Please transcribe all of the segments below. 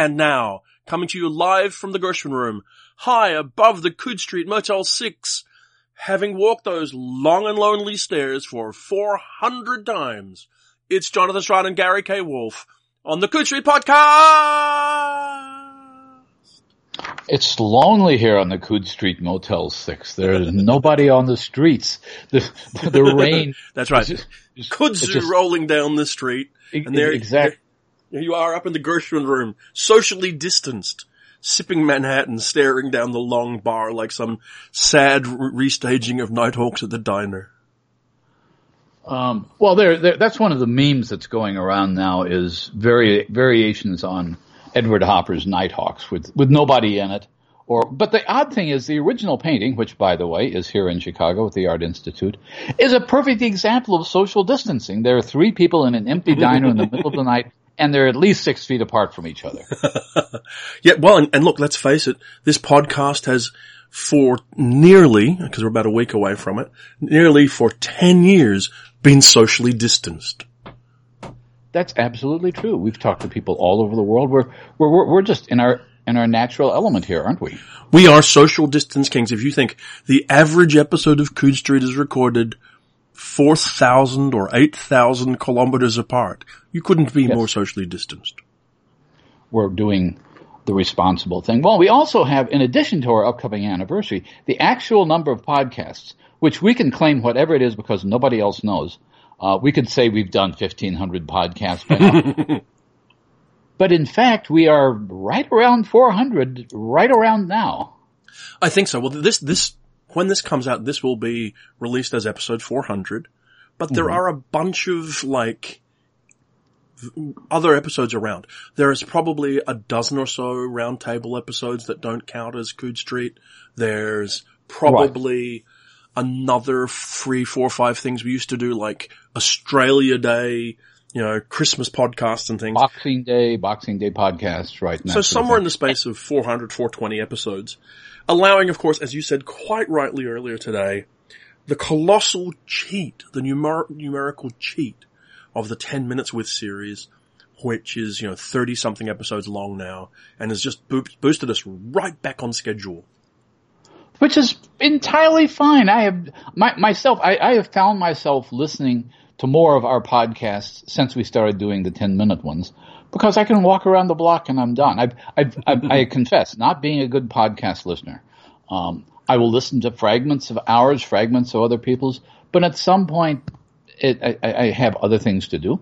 And now, coming to you live from the Gershwin room, high above the Coode Street Motel 6, having walked those long and lonely stairs for 400 times, it's Jonathan Strahan and Gary K. Wolfe on the Coode Street Podcast! It's lonely here on the Coode Street Motel 6. There's nobody on the streets. The, the rain. That's right. Kudzu just, rolling down the street. And there, exactly. There you are up in the Gershwin room, socially distanced, sipping Manhattan, staring down the long bar like some sad restaging of Nighthawks at the diner. Um, well, there, there, that's one of the memes that's going around now is vari- variations on Edward Hopper's Nighthawks with, with nobody in it. Or, but the odd thing is the original painting, which by the way is here in Chicago at the Art Institute, is a perfect example of social distancing. There are three people in an empty diner in the middle of the night and they're at least six feet apart from each other. yeah, well, and, and, look, let's face it, this podcast has for nearly, because we're about a week away from it, nearly for 10 years been socially distanced. That's absolutely true. We've talked to people all over the world. We're, we're, we're just in our, in our natural element here, aren't we? We are social distance kings. If you think the average episode of Coode Street is recorded 4,000 or 8,000 kilometers apart, you couldn't be yes. more socially distanced. We're doing the responsible thing. Well, we also have, in addition to our upcoming anniversary, the actual number of podcasts, which we can claim whatever it is because nobody else knows. Uh, we could say we've done 1,500 podcasts by now. but in fact, we are right around 400, right around now. I think so. Well, this, this, when this comes out, this will be released as episode 400, but there mm-hmm. are a bunch of like, other episodes around. There is probably a dozen or so roundtable episodes that don't count as Coode Street. There's probably right. another three, four, five things we used to do like Australia Day, you know, Christmas podcasts and things. Boxing Day, Boxing Day podcasts, right. Now. So somewhere in the space of 400, 420 episodes, allowing, of course, as you said quite rightly earlier today, the colossal cheat, the numer- numerical cheat of the 10 Minutes With series, which is, you know, 30 something episodes long now and has just bo- boosted us right back on schedule. Which is entirely fine. I have, my, myself, I, I have found myself listening to more of our podcasts since we started doing the 10 minute ones because I can walk around the block and I'm done. I've, I've, I've, i confess, not being a good podcast listener. Um, I will listen to fragments of ours, fragments of other people's, but at some point it, I, I have other things to do.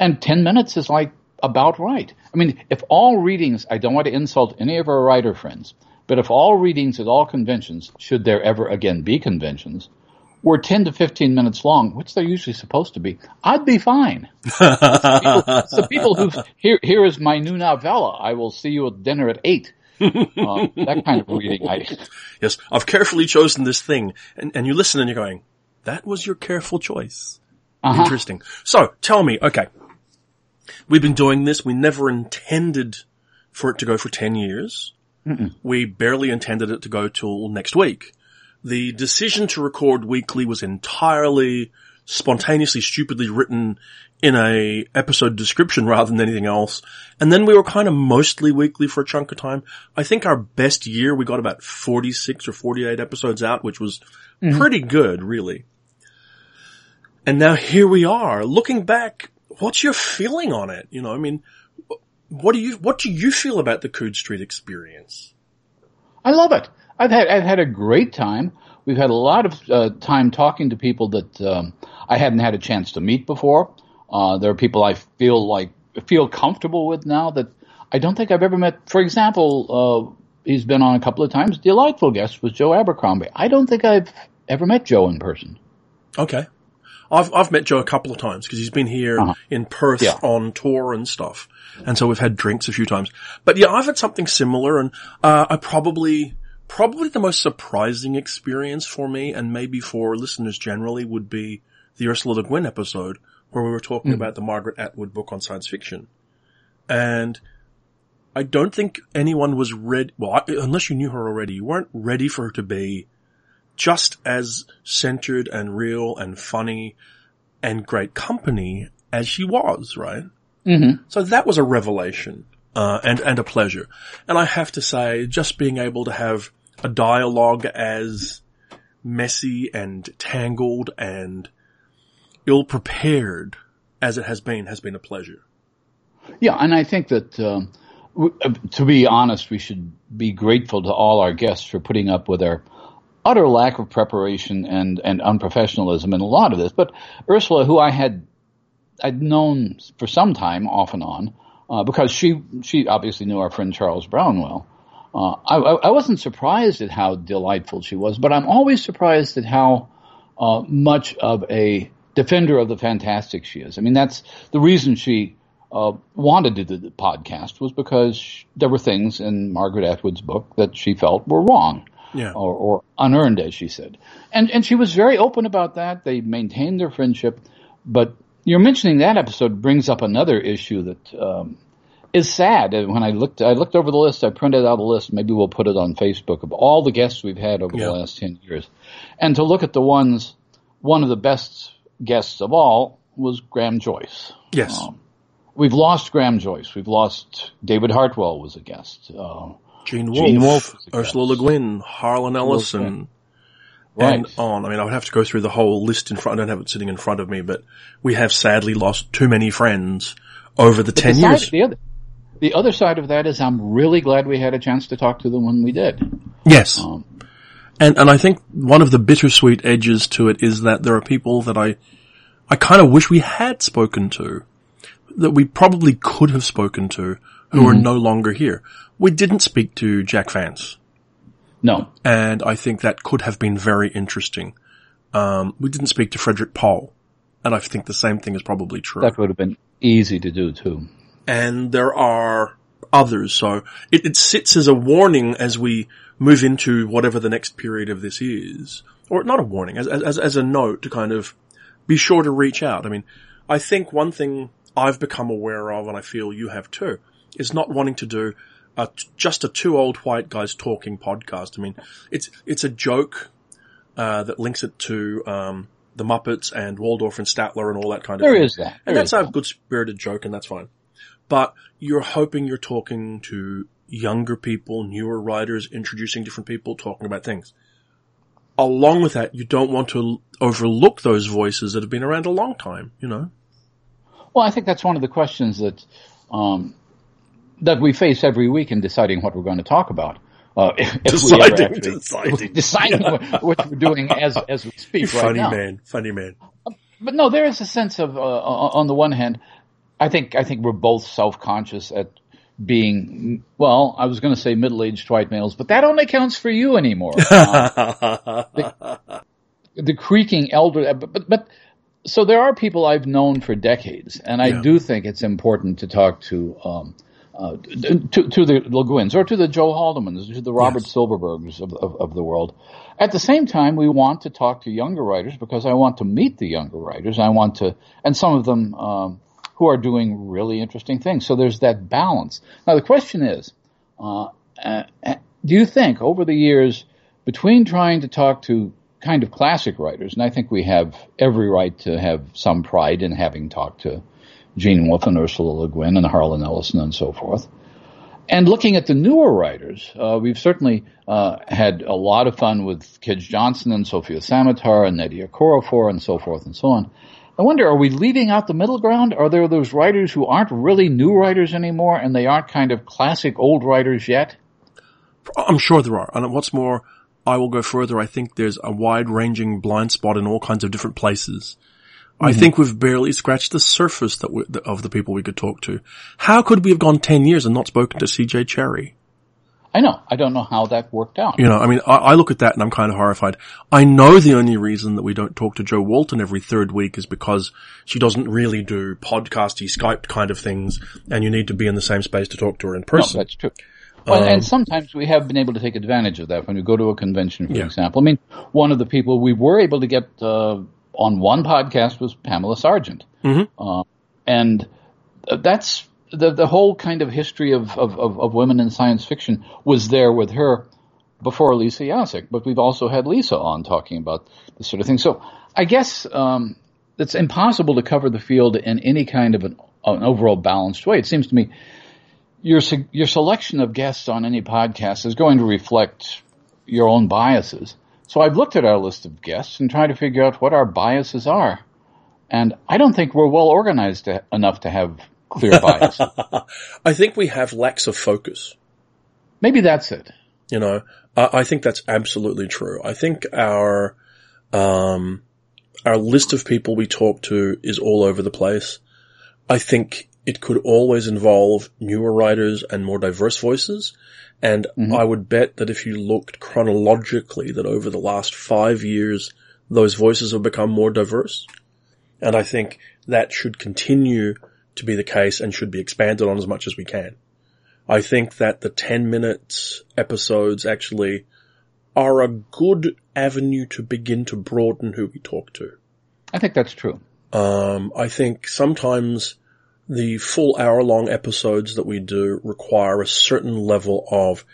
And 10 minutes is like about right. I mean, if all readings, I don't want to insult any of our writer friends, but if all readings at all conventions, should there ever again be conventions, were 10 to 15 minutes long, which they're usually supposed to be, I'd be fine. the people, people who, here, here is my new novella. I will see you at dinner at 8. uh, that kind of reading. I, yes, I've carefully chosen this thing. And, and you listen and you're going, that was your careful choice. Uh-huh. Interesting. So tell me, okay, we've been doing this. We never intended for it to go for 10 years. Mm-mm. We barely intended it to go till next week. The decision to record weekly was entirely spontaneously, stupidly written in a episode description rather than anything else. And then we were kind of mostly weekly for a chunk of time. I think our best year, we got about 46 or 48 episodes out, which was mm-hmm. pretty good, really. And now here we are. Looking back, what's your feeling on it? You know, I mean, what do you what do you feel about the Coode Street experience? I love it. I've had I've had a great time. We've had a lot of uh, time talking to people that um, I hadn't had a chance to meet before. Uh, there are people I feel like feel comfortable with now that I don't think I've ever met. For example, uh, he's been on a couple of times. Delightful guest was Joe Abercrombie. I don't think I've ever met Joe in person. Okay. I've I've met Joe a couple of times because he's been here uh-huh. in Perth yeah. on tour and stuff, and so we've had drinks a few times. But yeah, I've had something similar, and uh, I probably probably the most surprising experience for me, and maybe for listeners generally, would be the Ursula Le Guin episode where we were talking mm. about the Margaret Atwood book on science fiction, and I don't think anyone was ready. Well, unless you knew her already, you weren't ready for her to be just as centered and real and funny and great company as she was, right? Mm-hmm. So that was a revelation. Uh, and and a pleasure. And I have to say, just being able to have a dialogue as messy and tangled and ill prepared as it has been has been a pleasure. Yeah, and I think that. Um, uh, to be honest, we should be grateful to all our guests for putting up with our utter lack of preparation and, and unprofessionalism in a lot of this. But Ursula, who I had I'd known for some time, off and on, uh, because she she obviously knew our friend Charles Brown well. Uh, I, I, wasn't surprised at how delightful she was, but I'm always surprised at how uh, much of a defender of the fantastic she is. I mean, that's the reason she uh, wanted to do the podcast was because there were things in Margaret Atwood's book that she felt were wrong. Yeah. Or, or unearned, as she said. And, and she was very open about that. They maintained their friendship. But you're mentioning that episode brings up another issue that, um, is sad. When I looked, I looked over the list. I printed out a list. Maybe we'll put it on Facebook of all the guests we've had over yeah. the last ten years, and to look at the ones. One of the best guests of all was Graham Joyce. Yes. Um, we've lost Graham Joyce. We've lost David Hartwell was a guest. Uh, Gene Wolfe, Gene Wolfe Ursula Le Guin, Harlan Ellison, right. and on. I mean, I would have to go through the whole list in front. I don't have it sitting in front of me, but we have sadly lost too many friends over the but ten years. The other, the other side of that is I'm really glad we had a chance to talk to them when we did. Yes. Um, and, and I think one of the bittersweet edges to it is that there are people that I, I kind of wish we had spoken to, that we probably could have spoken to, who mm-hmm. are no longer here. We didn't speak to Jack Vance. No. And I think that could have been very interesting. Um, we didn't speak to Frederick Pohl. And I think the same thing is probably true. That would have been easy to do too and there are others. So it, it sits as a warning as we move into whatever the next period of this is, or not a warning, as, as, as a note to kind of be sure to reach out. I mean, I think one thing I've become aware of, and I feel you have too, is not wanting to do a, just a two old white guys talking podcast. I mean, it's it's a joke uh, that links it to um, the Muppets and Waldorf and Statler and all that kind of. There thing. is that, there and that's a that. good spirited joke, and that's fine but you're hoping you're talking to younger people, newer writers, introducing different people, talking about things. Along with that, you don't want to overlook those voices that have been around a long time, you know? Well, I think that's one of the questions that, um, that we face every week in deciding what we're going to talk about. Uh, if, deciding, actually, deciding, deciding yeah. what, we're doing as as we speak right funny now. man, funny man. But no, there is a sense of, uh, on the one hand, I think I think we're both self conscious at being well. I was going to say middle aged white males, but that only counts for you anymore. Uh, the, the, creaking elder, but, but, but so there are people I've known for decades, and I yeah. do think it's important to talk to. Um, uh, to, to the Le Guins or to the Joe Haldeman's, to the Robert yes. Silverbergs of, of, of, the world. At the same time, we want to talk to younger writers because I want to meet the younger writers. I want to, and some of them um, who are doing really interesting things. So there's that balance. Now the question is, uh, uh, do you think over the years between trying to talk to kind of classic writers, and I think we have every right to have some pride in having talked to Gene Wolfe and Ursula Le Guin and Harlan Ellison and so forth. And looking at the newer writers, uh, we've certainly uh, had a lot of fun with Kij Johnson and Sofia Samatar and Nnedi Okorafor and so forth and so on. I wonder, are we leaving out the middle ground? Are there those writers who aren't really new writers anymore and they aren't kind of classic old writers yet? I'm sure there are. And what's more, I will go further. I think there's a wide ranging blind spot in all kinds of different places. Mm-hmm. I think we've barely scratched the surface that we, of the people we could talk to. How could we have gone 10 years and not spoken to CJ Cherryh? I know. I don't know how that worked out. You know, I mean, I, I, look at that and I'm kind of horrified. I know the only reason that we don't talk to Jo Walton every third week is because she doesn't really do podcasty Skype kind of things and you need to be in the same space to talk to her in person. No, that's true. Well, um, and sometimes we have been able to take advantage of that when we go to a convention, for yeah. example. I mean, one of the people we were able to get uh, on one podcast was Pamela Sargent. Mm-hmm. Uh, and that's the the whole kind of history of, of, of, of, women in science fiction was there with her before Lisa Yaszek, but we've also had Lisa on talking about this sort of thing. So I guess um, it's impossible to cover the field in any kind of an, an overall balanced way. It seems to me your your selection of guests on any podcast is going to reflect your own biases. So I've looked at our list of guests and tried to figure out what our biases are. And I don't think we're well organized to, enough to have clear bias. I think we have lacks of focus. Maybe that's it. You know, I, I think that's absolutely true. I think our, um, our list of people we talk to is all over the place. I think it could always involve newer writers and more diverse voices. And mm-hmm. I would bet that if you looked chronologically that over the last five years, those voices have become more diverse. And I think that should continue to be the case and should be expanded on as much as we can. I think that the 10 minutes episodes actually are a good avenue to begin to broaden who we talk to. I think that's true. Um, I think sometimes the full hour long episodes that we do require a certain level of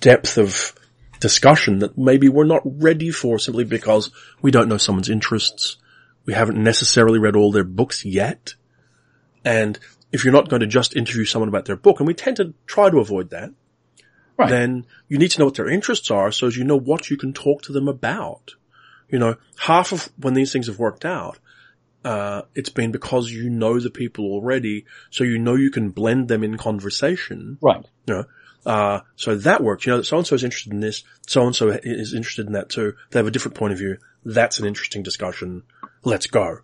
depth of discussion that maybe we're not ready for simply because we don't know someone's interests. We haven't necessarily read all their books yet. And if you're not going to just interview someone about their book, and we tend to try to avoid that, right. then you need to know what their interests are so as you know what you can talk to them about. You know, half of when these things have worked out, uh, it's been because you know the people already, so you know you can blend them in conversation. Right. You know, uh, so that works. You know, so and so is interested in this, so and so is interested in that too. They have a different point of view. That's an interesting discussion. Let's go.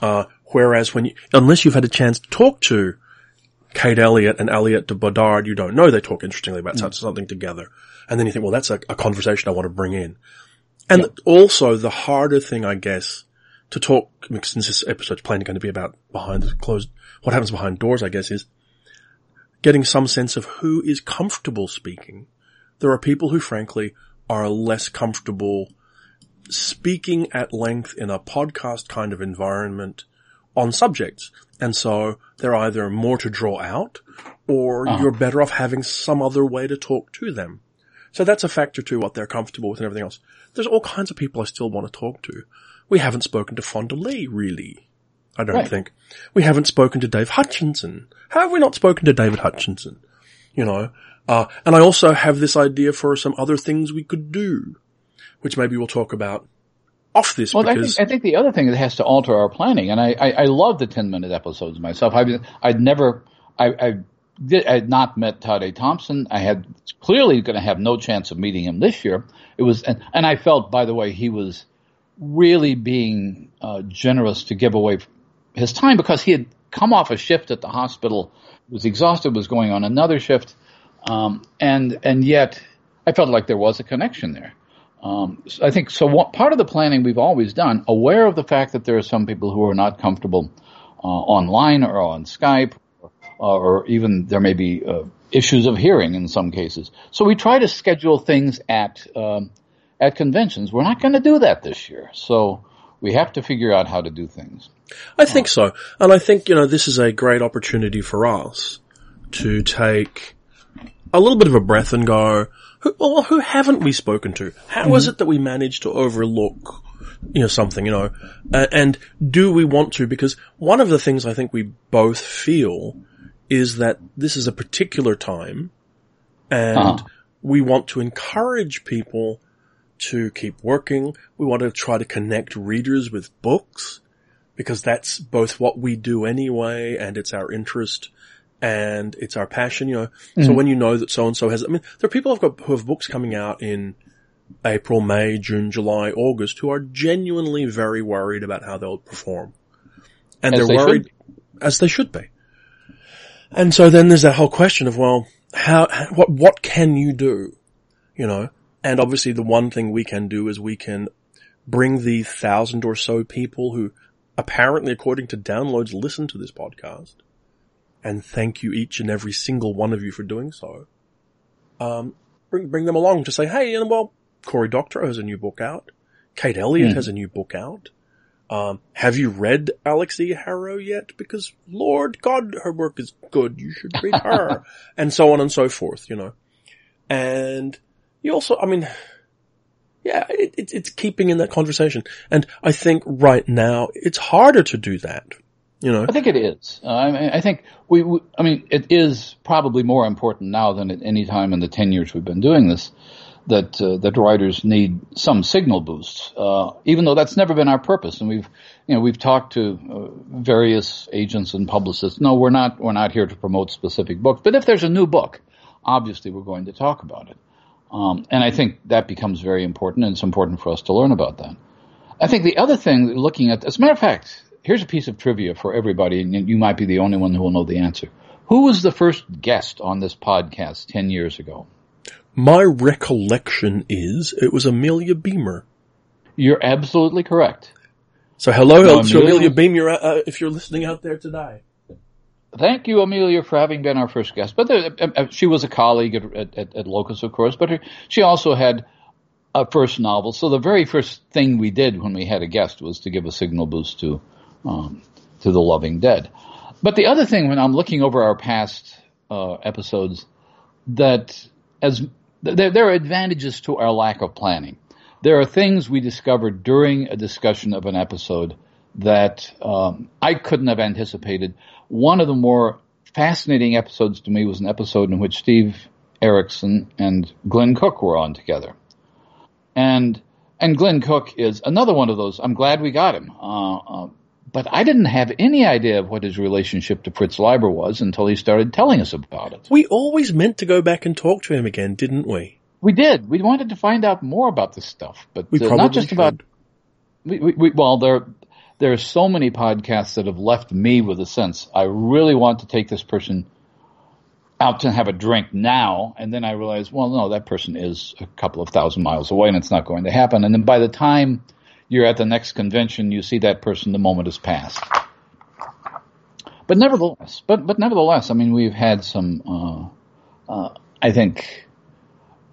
Uh, whereas when you, unless you've had a chance to talk to Kate Elliott and Aliette de Bodard, you don't know they talk interestingly about mm. something together. And then you think, well, that's a, a conversation I want to bring in. And yeah. also the harder thing, I guess, to talk, since this episode's plainly going to be about behind the closed, what happens behind doors, I guess, is getting some sense of who is comfortable speaking. There are people who frankly are less comfortable speaking at length in a podcast kind of environment on subjects. And so they're either more to draw out or uh-huh. you're better off having some other way to talk to them. So that's a factor to what they're comfortable with and everything else. There's all kinds of people I still want to talk to. We haven't spoken to Fonda Lee, really. I don't right. think. We haven't spoken to Dave Hutchinson. How have we not spoken to David Hutchinson? You know, uh, and I also have this idea for some other things we could do, which maybe we'll talk about off this. Well, I think, I think, the other thing that has to alter our planning, and I, I, I love the 10 minute episodes myself. I've, I'd never, I, I did, I had not met Tade Thompson. I had clearly going to have no chance of meeting him this year. It was, and, and I felt, by the way, he was really being uh, generous to give away his time because he had come off a shift at the hospital, was exhausted, was going on another shift, um, and and yet I felt like there was a connection there. Um, I think so. What, part of the planning we've always done, aware of the fact that there are some people who are not comfortable uh, online or on Skype, or, or even there may be uh, issues of hearing in some cases. So we try to schedule things at um, at conventions. We're not going to do that this year, so we have to figure out how to do things. I think so, and I think you know this is a great opportunity for us to take a little bit of a breath and go who, well, who haven't we spoken to? How mm-hmm. is it that we managed to overlook, you know, something, you know, uh, and do we want to? Because one of the things I think we both feel is that this is a particular time and uh-huh. we want to encourage people to keep working. We want to try to connect readers with books because that's both what we do anyway and it's our interest and it's our passion, you know. Mm-hmm. So when you know that so and so has, I mean, there are people who've got, who have books coming out in April, May, June, July, August who are genuinely very worried about how they'll perform. And as they're they worried, as they should be. And so then there's that whole question of, well, how, what, what can you do? You know, and obviously the one thing we can do is we can bring the thousand or so people who apparently, according to downloads, listen to this podcast and thank you each and every single one of you for doing so. Um, bring, bring them along to say, hey, and well, Cory Doctorow has a new book out. Kate Elliott mm. has a new book out. Um, have you read Alix E. Harrow yet? Because Lord God, her work is good. You should read her. and so on and so forth, you know. And you also, I mean, yeah, it, it, it's keeping in that conversation. And I think right now it's harder to do that You know, I think it is. Uh, I, mean, I think we, we, I mean, it is probably more important now than at any time in the ten years we've been doing this that uh, that writers need some signal boost, uh, even though that's never been our purpose. And we've you know we've talked to uh, various agents and publicists. No, we're not we're not here to promote specific books. But if there's a new book, obviously we're going to talk about it. Um, and I think that becomes very important, and it's important for us to learn about that. I think the other thing, looking at, as a matter of fact, here's a piece of trivia for everybody, and you might be the only one who will know the answer. Who was the first guest on this podcast 10 years ago? My recollection is it was Amelia Beamer. You're absolutely correct. So hello Amelia, Amelia Beamer uh, if you're listening out there today. Thank you, Amelia, for having been our first guest. But there, uh, uh, she was a colleague at, at, at Locus, of course, but her, she also had a first novel. So the very first thing we did when we had a guest was to give a signal boost to um, to the Loving Dead. But the other thing, when I'm looking over our past uh, episodes, that as there, there are advantages to our lack of planning. There are things we discovered during a discussion of an episode that um, I couldn't have anticipated. One of the more fascinating episodes to me was an episode in which Steve Erickson and Glenn Cook were on together, and and Glenn Cook is another one of those. I'm glad we got him. Uh, uh, but I didn't have any idea of what his relationship to Fritz Leiber was until he started telling us about it. We always meant to go back and talk to him again, didn't we? We did. We wanted to find out more about this stuff, but uh, not just should. about. We, we, we, well, there there are so many podcasts that have left me with a sense I really want to take this person out to have a drink now, and then I realize, well, no, that person is a couple of thousand miles away, and it's not going to happen. And then by the time you're at the next convention, you see that person, the moment has passed. But nevertheless, but but nevertheless, I mean, we've had some, uh, uh, I think,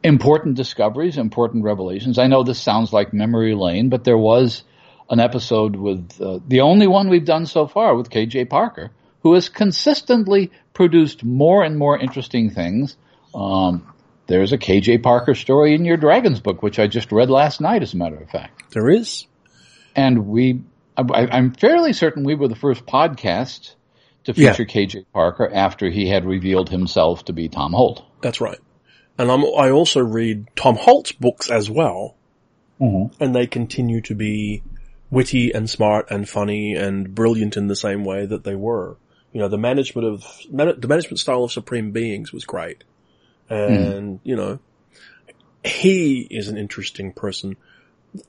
important discoveries, important revelations. I know this sounds like memory lane, but there was an episode with uh, the only one we've done so far with KJ Parker, who has consistently produced more and more interesting things. Um, there's a KJ Parker story in your Dragons book, which I just read last night, as a matter of fact. There is. And we, I, am fairly certain we were the first podcast to feature yeah. KJ Parker after he had revealed himself to be Tom Holt. That's right. And I'm, i also read Tom Holt's books as well. Mm-hmm. And they continue to be witty and smart and funny and brilliant in the same way that they were. You know, the management of, the management style of Supreme Beings was great. And, mm. you know, he is an interesting person.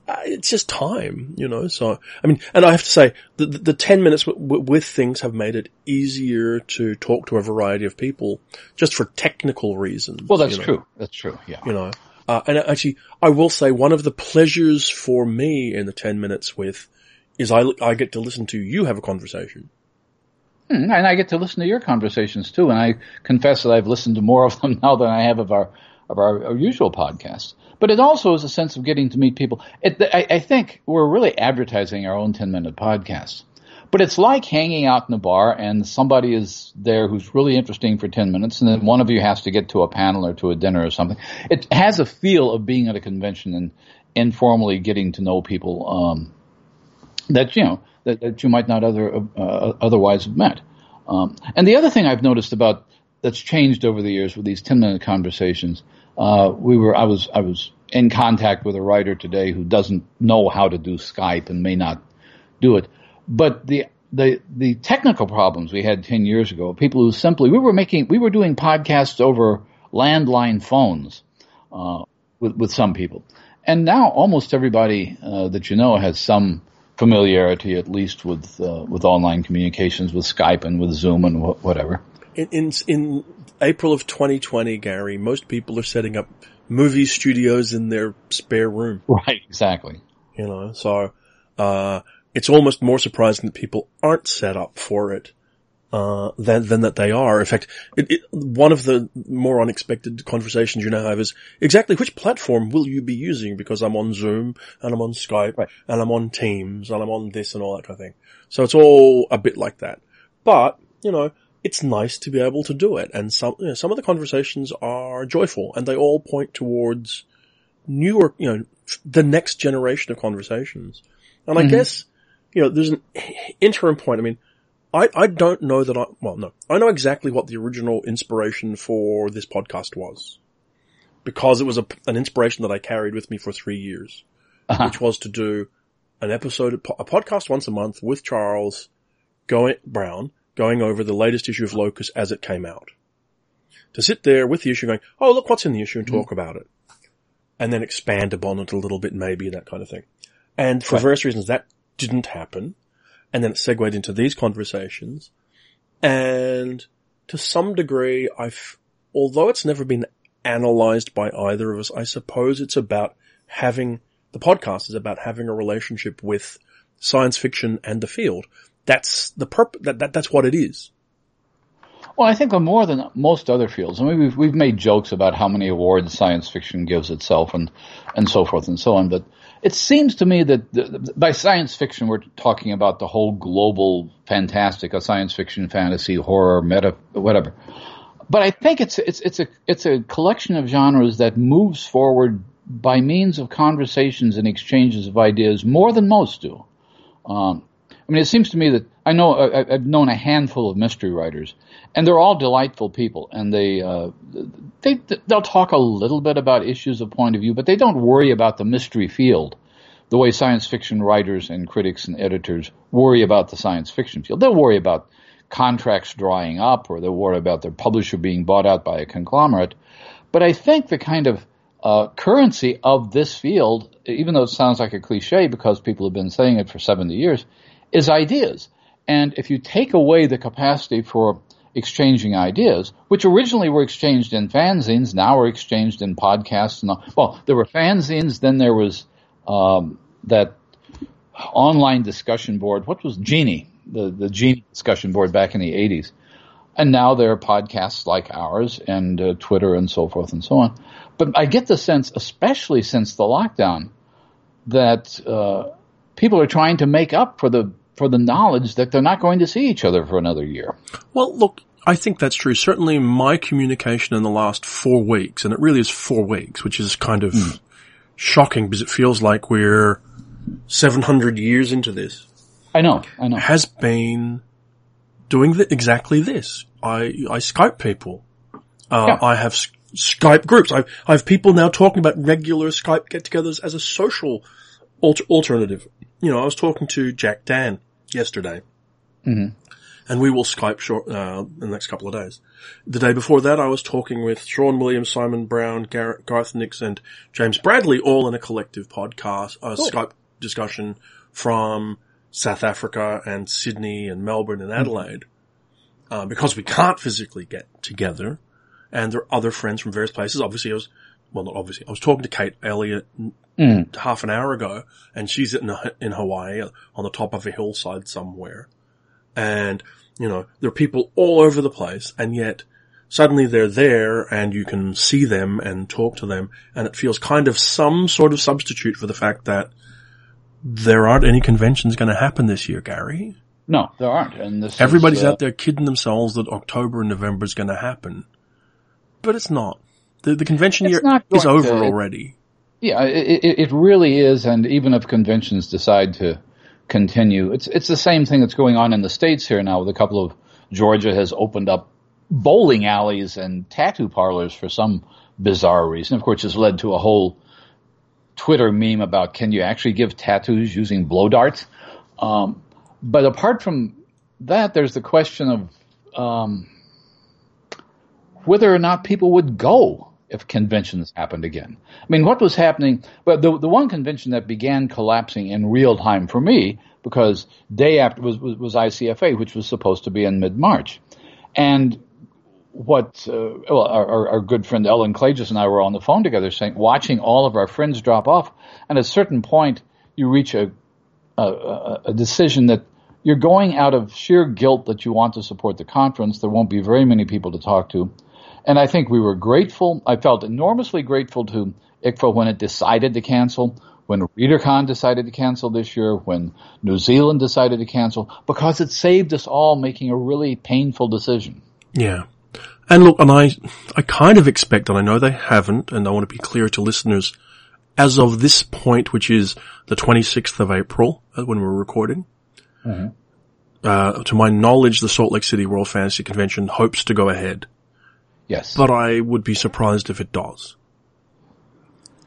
Uh, it's just time, you know, so, I mean, and I have to say, the, the, the 10 minutes w- w- with things have made it easier to talk to a variety of people just for technical reasons. Well, that's you know? true. That's true. Yeah. You know, uh, and actually, I will say one of the pleasures for me in the 10 minutes with is I, I get to listen to you have a conversation. Hmm, and I get to listen to your conversations too. And I confess that I've listened to more of them now than I have of our of our, our usual podcasts. But it also is a sense of getting to meet people. It, I, I think we're really advertising our own ten minute podcast. But it's like hanging out in a bar and somebody is there who's really interesting for 10 minutes and then one of you has to get to a panel or to a dinner or something. It has a feel of being at a convention and informally getting to know people, um, that, you know, that, that you might not other, uh, otherwise have met. Um, and the other thing I've noticed about that's changed over the years with these 10 minute conversations, uh, we were, I was, I was in contact with a writer today who doesn't know how to do Skype and may not do it. But the, the, the technical problems we had 10 years ago, people who simply, we were making, we were doing podcasts over landline phones, uh, with, with some people. And now almost everybody, uh, that you know has some familiarity, at least with uh, with online communications, with Skype and with Zoom and wh- whatever. In, in, in April of 2020, Gary, most people are setting up movie studios in their spare room. Right, exactly. You know, so uh, it's almost more surprising that people aren't set up for it uh, than, than that they are. In fact, it, it, one of the more unexpected conversations you now have is exactly which platform will you be using? Because I'm on Zoom and I'm on Skype right. and I'm on Teams and I'm on this and all that kind of thing. So it's all a bit like that. But, you know, it's nice to be able to do it. And some, you know, some of the conversations are joyful and they all point towards newer, you know, the next generation of conversations. And mm-hmm. I guess, you know, there's an interim point. I mean, I, I don't know that I, well, no, I know exactly what the original inspiration for this podcast was. Because it was a, an inspiration that I carried with me for three years, uh-huh. which was to do an episode, a podcast once a month with Charles going, Brown, going over the latest issue of Locus as it came out. To sit there with the issue going, oh, look what's in the issue and talk mm about it. And then expand upon it a little bit, maybe, that kind of thing. And for right. various reasons, that didn't happen. And then it segued into these conversations. And to some degree, I've, although it's never been analyzed by either of us, I suppose it's about having, the podcast is about having a relationship with science fiction and the field. That's the purpose, that, that, that's what it is. Well, I think more than most other fields. I mean, we've we've made jokes about how many awards science fiction gives itself, and and so forth and so on. But it seems to me that the, by science fiction, we're talking about the whole global fantastic, a science fiction, fantasy, horror, meta, whatever. But I think it's it's it's a it's a collection of genres that moves forward by means of conversations and exchanges of ideas more than most do. Um, I mean, it seems to me that I know I, have known a handful of mystery writers, and they're all delightful people, and they uh, they they'll talk a little bit about issues of point of view, but they don't worry about the mystery field the way science fiction writers and critics and editors worry about the science fiction field. They'll worry about contracts drying up, or they'll worry about their publisher being bought out by a conglomerate. But I think the kind of uh, currency of this field, even though it sounds like a cliche because people have been saying it for 70 years, is ideas. And if you take away the capacity for exchanging ideas, which originally were exchanged in fanzines, now are exchanged in podcasts. And all. well, there were fanzines, then there was um, that online discussion board. What was Genie? The the Genie discussion board back in the '80s, and now there are podcasts like ours and uh, Twitter and so forth and so on. But I get the sense, especially since the lockdown, that uh, people are trying to make up for the for the knowledge that they're not going to see each other for another year. Well, look, I think that's true. Certainly my communication in the last four weeks, and it really is four weeks, which is kind of mm. shocking because it feels like we're 700 years into this. I know, I know. Has been doing the, exactly this. I, I Skype people. Uh, yeah. I have Skype groups. I, I have people now talking about regular Skype get-togethers as a social alter- alternative. You know, I was talking to Jack Dann yesterday. Mm-hmm. And we will Skype short, uh, in the next couple of days. The day before that, I was talking with Sean Williams, Simon Brown, Gareth, Garth Nix, and James Bradley, all in a collective podcast, a cool. Skype discussion from South Africa and Sydney and Melbourne and Adelaide. Mm-hmm. Uh, because we can't physically get together. And there are other friends from various places. Obviously, I was, well, not obviously, I was talking to Kate Elliott mm. half an hour ago, and she's in in Hawaii on the top of a hillside somewhere, and you know there are people all over the place, and yet suddenly they're there, and you can see them and talk to them, and it feels kind of some sort of substitute for the fact that there aren't any conventions going to happen this year, Gary. No, there aren't, and everybody's is, uh, out there kidding themselves that October and November is going to happen, but it's not. The, the convention year is over to, already. Yeah, it, it really is, and even if conventions decide to continue, it's it's the same thing that's going on in the states here now. With a couple of Georgia has opened up bowling alleys and tattoo parlors for some bizarre reason. Of course, it's led to a whole Twitter meme about can you actually give tattoos using blow darts? Um, but apart from that, there's the question of um, whether or not people would go if conventions happened again. I mean, what was happening? But the the one convention that began collapsing in real time for me because day after was was, was ICFA, which was supposed to be in mid March, and what uh, well our, our, good friend Ellen Klages and I were on the phone together saying watching all of our friends drop off, and at a certain point you reach a a, a decision that you're going out of sheer guilt that you want to support the conference. There won't be very many people to talk to and I think we were grateful. I felt enormously grateful to ICFA when it decided to cancel, when ReaderCon decided to cancel this year, when New Zealand decided to cancel, because it saved us all making a really painful decision. Yeah. And look, and I, I kind of expect, and I know they haven't, and I want to be clear to listeners, as of this point, which is the 26th of April, uh, when we're recording, mm-hmm. uh, to my knowledge, the Salt Lake City World Fantasy Convention hopes to go ahead. Yes. But I would be surprised if it does.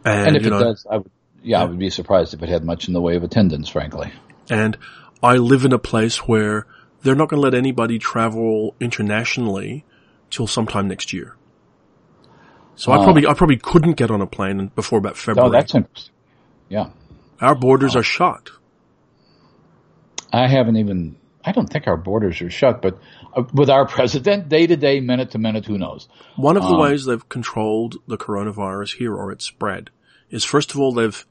And, and if it know, does, I would, yeah, yeah, I would be surprised if it had much in the way of attendance, frankly. And I live in a place where they're not going to let anybody travel internationally till sometime next year. So uh, I probably, I probably couldn't get on a plane before about February. Oh, that's interesting. Yeah. Our borders uh, are shut. I haven't even, I don't think our borders are shut, but uh, with our president, day to day, minute to minute, who knows? One of the um, ways they've controlled the coronavirus here or its spread is first of all, they've,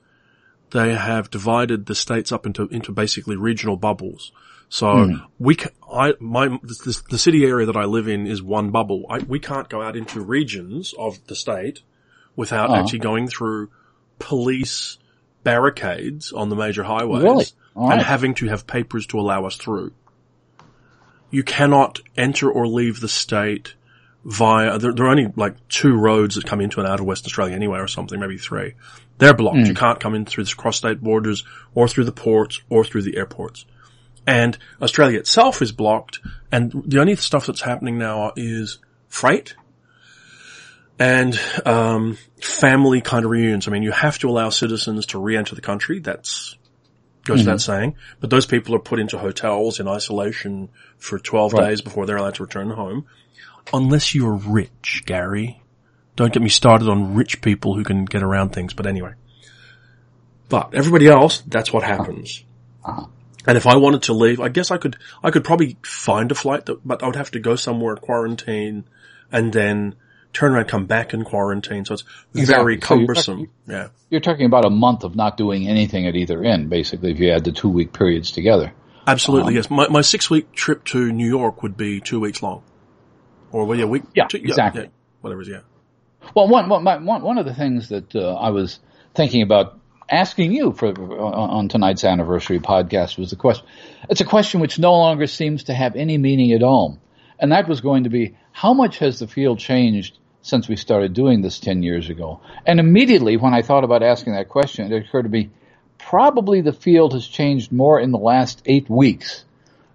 they have divided the states up into, into basically regional bubbles. So mm. we, I, my, the, the, city area that I live in is one bubble. I, we can't go out into regions of the state without uh-huh. actually going through police barricades on the major highways really? right. and having to have papers to allow us through. You cannot enter or leave the state via, there, there, are only like two roads that come into and out of Western Australia anyway or something, maybe three. They're blocked. Mm. You can't come in through the cross state borders or through the ports or through the airports. And Australia itself is blocked, and the only stuff that's happening now is freight and um, family kind of reunions. I mean, you have to allow citizens to re-enter the country. That's goes mm-hmm. without saying. But those people are put into hotels in isolation for 12 right. days before they're allowed to return home. Unless you're rich, Gary. Don't get me started on rich people who can get around things. But anyway. But everybody else, that's what happens. Uh-huh. And if I wanted to leave, I guess I could, I could probably find a flight that, but I would have to go somewhere, quarantine, and then turn around, come back and quarantine. So it's exactly. very cumbersome. So you're talking, yeah. You're talking about a month of not doing anything at either end, basically, if you add the two week periods together. Absolutely, um, yes. My, my six week trip to New York would be two weeks long. Or, well, yeah, week. Yeah, two, exactly. Yeah, whatever's, yeah. Well, one, one, one, one of the things that uh, I was thinking about asking you for on tonight's anniversary podcast was the question. It's a question which no longer seems to have any meaning at all, and that was going to be how much has the field changed since we started doing this ten years ago? And immediately when I thought about asking that question, it occurred to me probably the field has changed more in the last eight weeks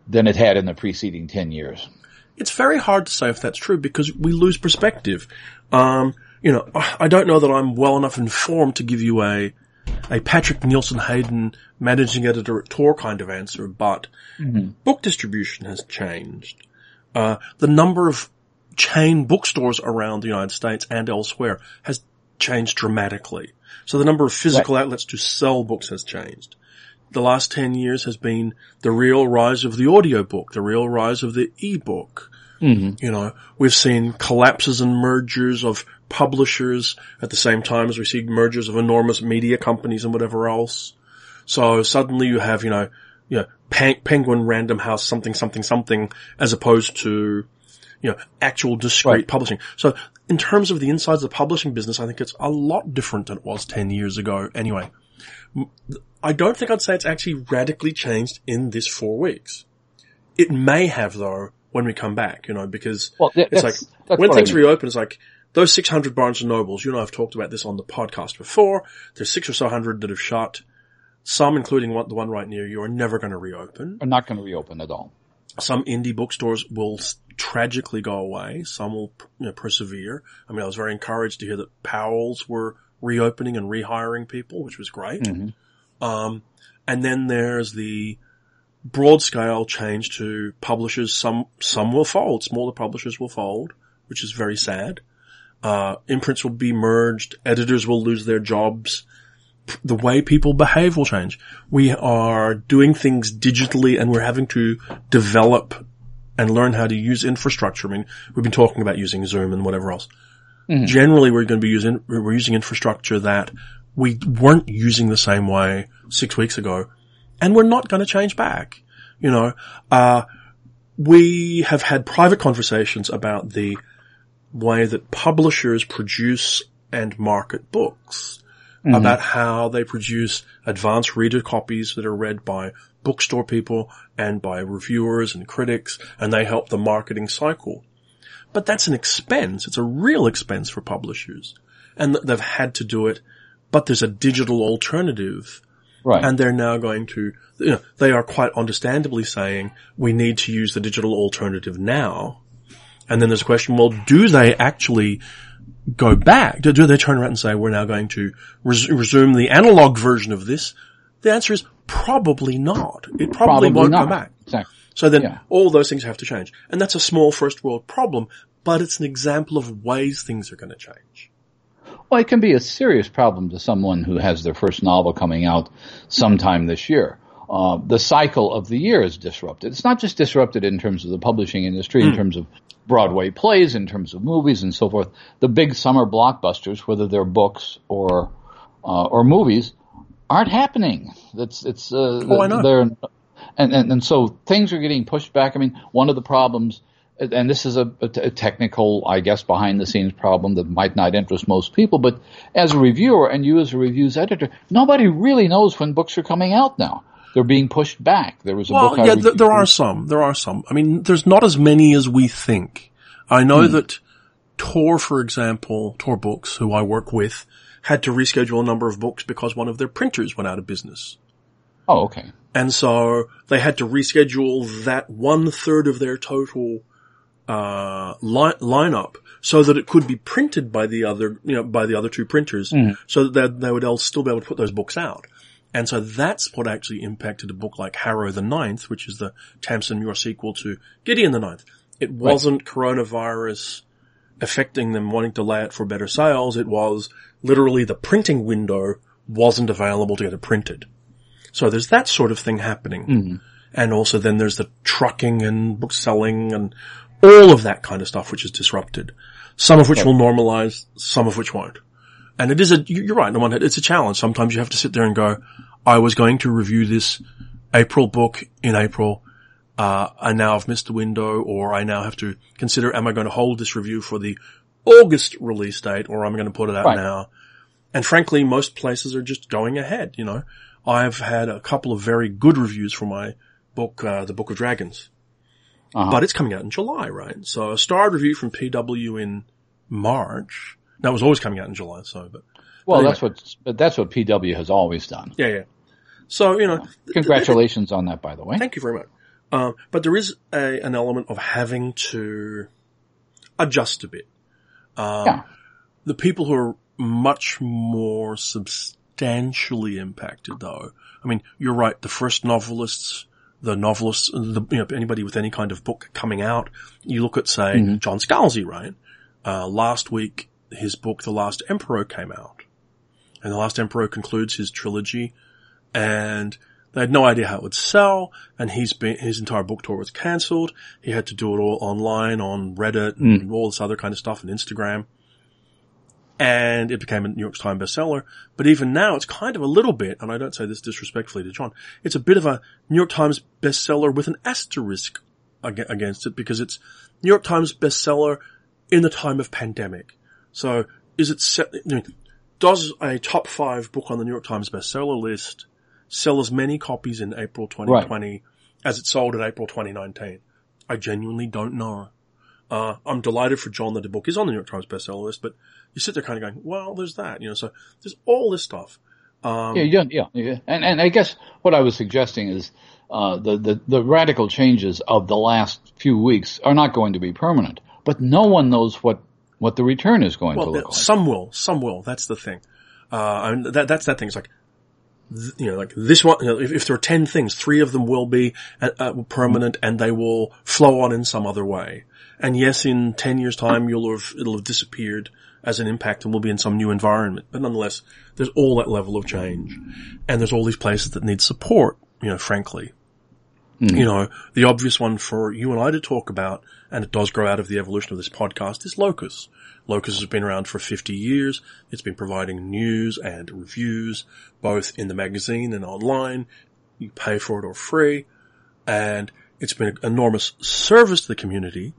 than it had in the preceding ten years. It's very hard to say if that's true because we lose perspective. Um, you know, I don't know that I'm well enough informed to give you a a Patrick Nielsen Hayden managing editor at Tor kind of answer, but mm-hmm. book distribution has changed. Uh, the number of chain bookstores around the United States and elsewhere has changed dramatically. So the number of physical right. outlets to sell books has changed. The last 10 years has been the real rise of the audiobook, the real rise of the ebook. Mm-hmm. You know, we've seen collapses and mergers of publishers at the same time as we see mergers of enormous media companies and whatever else. So suddenly you have, you know, you know, Penguin Random House something something something as opposed to, you know, actual discrete right. publishing. So in terms of the insides of the publishing business, I think it's a lot different than it was 10 years ago. Anyway, I don't think I'd say it's actually radically changed in this four weeks. It may have though when we come back, you know, because well, it's like when things I mean. reopen, it's like those 600 Barnes and Nobles, you know, I've talked about this on the podcast before. There's six or so hundred that have shut. Some, including one, the one right near you, are never going to reopen. Are not going to reopen at all. Some indie bookstores will tragically go away. Some will you know, persevere. I mean, I was very encouraged to hear that Powell's were reopening and rehiring people, which was great. Mm-hmm. Um, and then there's the broad scale change to publishers. Some, some will fold. Smaller publishers will fold, which is very sad. Uh, imprints will be merged. Editors will lose their jobs. The way people behave will change. We are doing things digitally and we're having to develop and learn how to use infrastructure. I mean, we've been talking about using Zoom and whatever else. Mm-hmm. Generally, we're going to be using, we're using infrastructure that we weren't using the same way six weeks ago and we're not going to change back. You know, uh, we have had private conversations about the way that publishers produce and market books, mm-hmm. about how they produce advanced reader copies that are read by bookstore people and by reviewers and critics, and they help the marketing cycle. But that's an expense. It's a real expense for publishers. And they've had to do it, but there's a digital alternative. Right. And they're now going to, you know, they are quite understandably saying we need to use the digital alternative now. And then there's a question, well, do they actually go back? Do, do they turn around and say we're now going to res- resume the analog version of this? The answer is probably not. It probably, Probably won't not. go back. Exactly. So then Yeah. all those things have to change. And that's a small first world problem, but it's an example of ways things are going to change. Well, it can be a serious problem to someone who has their first novel coming out sometime this year. Uh, the cycle of the year is disrupted. It's not just disrupted in terms of the publishing industry, in terms of Broadway plays, in terms of movies and so forth. The big summer blockbusters, whether they're books or uh, or movies, aren't happening. That's it's uh, Oh, know. they're and, and and so things are getting pushed back. I mean, one of the problems, and this is a, a t- a technical, I guess, behind the scenes problem that might not interest most people, but as a reviewer and you as a reviews editor, nobody really knows when books are coming out now. They're being pushed back. There was a Well, book I yeah, th- there are some. There are some. I mean, there's not as many as we think. I Hmm. know that Tor, for example, Tor Books, who I work with, had to reschedule a number of books because one of their printers went out of business. Oh, okay. And so they had to reschedule that one third of their total uh, li- lineup so that it could be printed by the other, you know, by the other two printers, so that they would all still be able to put those books out. And so that's what actually impacted a book like Harrow the Ninth, which is the Tamsin Muir sequel to Gideon the Ninth. It wasn't coronavirus affecting them wanting to lay it for better sales. It was literally the printing window wasn't available to get it printed. So there's that sort of thing happening. Mm-hmm. And also then there's the trucking and book selling and all of that kind of stuff which is disrupted. Some of which will normalize, some of which won't. And it is a, you- you're right, on one hand, it's a challenge. Sometimes you have to sit there and go, I was going to review this April book in April. Uh, I now have missed the window or I now have to consider, am I going to hold this review for the August release date or am I going to put it out Right. now? And frankly, most places are just going ahead, you know. I've had a couple of very good reviews for my book, uh, The Book of Dragons. Uh-huh. But it's coming out in July, right? So a starred review from PW in March. It was always coming out in July, so, but Well, anyway. that's what but that's what PW has always done. yeah, yeah. So, you know, Congratulations on that, by the way. Thank you very much. Um, but there is a, an element of having to adjust a bit. Um, Yeah. The people who are much more substantially impacted, though. I mean, you're right. The first novelists, the novelists, the, you know, anybody with any kind of book coming out, you look at, say, John Scalzi, right? Uh, last week, his book, The Last Emperor, came out. And The Last Emperor concludes his trilogy and they had no idea how it would sell, and he's been, his entire book tour was cancelled. He had to do it all online on Reddit hmm. and all this other kind of stuff and Instagram. And it became a New York Times bestseller. But even now, it's kind of a little bit, and I don't say this disrespectfully to John, it's a bit of a New York Times bestseller with an asterisk against it because it's New York Times bestseller in the time of pandemic. So is it set, does a top five book on the New York Times bestseller list sell as many copies in April 2020 as it sold in April 2019? I genuinely don't know. Uh, I'm delighted for John that the book is on the New York Times bestseller list, but you sit there kind of going, well, there's that, you know, so there's all this stuff. Um, Yeah, yeah, yeah, yeah. And and I guess what I was suggesting is uh, the, the the radical changes of the last few weeks are not going to be permanent, but no one knows what what the return is going well, to look like. some will, some will. That's the thing. Uh, and that, that's that thing. It's like, th- you know, like this one, you know, if, if there are 10 things, three of them will be uh, uh, permanent and they will flow on in some other way. And yes, in 10 years time, you'll have, it'll have disappeared as an impact and will be in some new environment. But nonetheless, there's all that level of change. And there's all these places that need support, you know, frankly. Mm. You know, the obvious one for you and I to talk about, and it does grow out of the evolution of this podcast, is Locus. Locus has been around for 50 years. It's been providing news and reviews, both in the magazine and online. You pay for it or free. And it's been an enormous service to the community.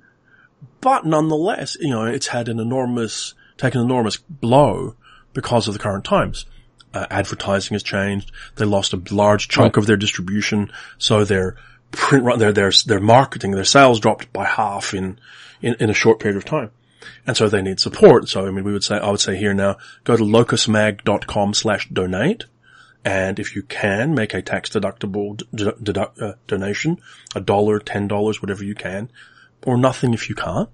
But nonetheless, you know, it's had an enormous, taken an enormous blow because of the current times. Uh, advertising has changed. They lost a large chunk Right. of their distribution. So their print, run- their, their, their marketing, their sales dropped by half in, in, in a short period of time. And so they need support. So, I mean, we would say, I would say here now, go to locusmag.com slash donate And if you can, make a tax deductible deduct, uh, donation, a dollar, ten dollars, whatever you can, or nothing if you can't.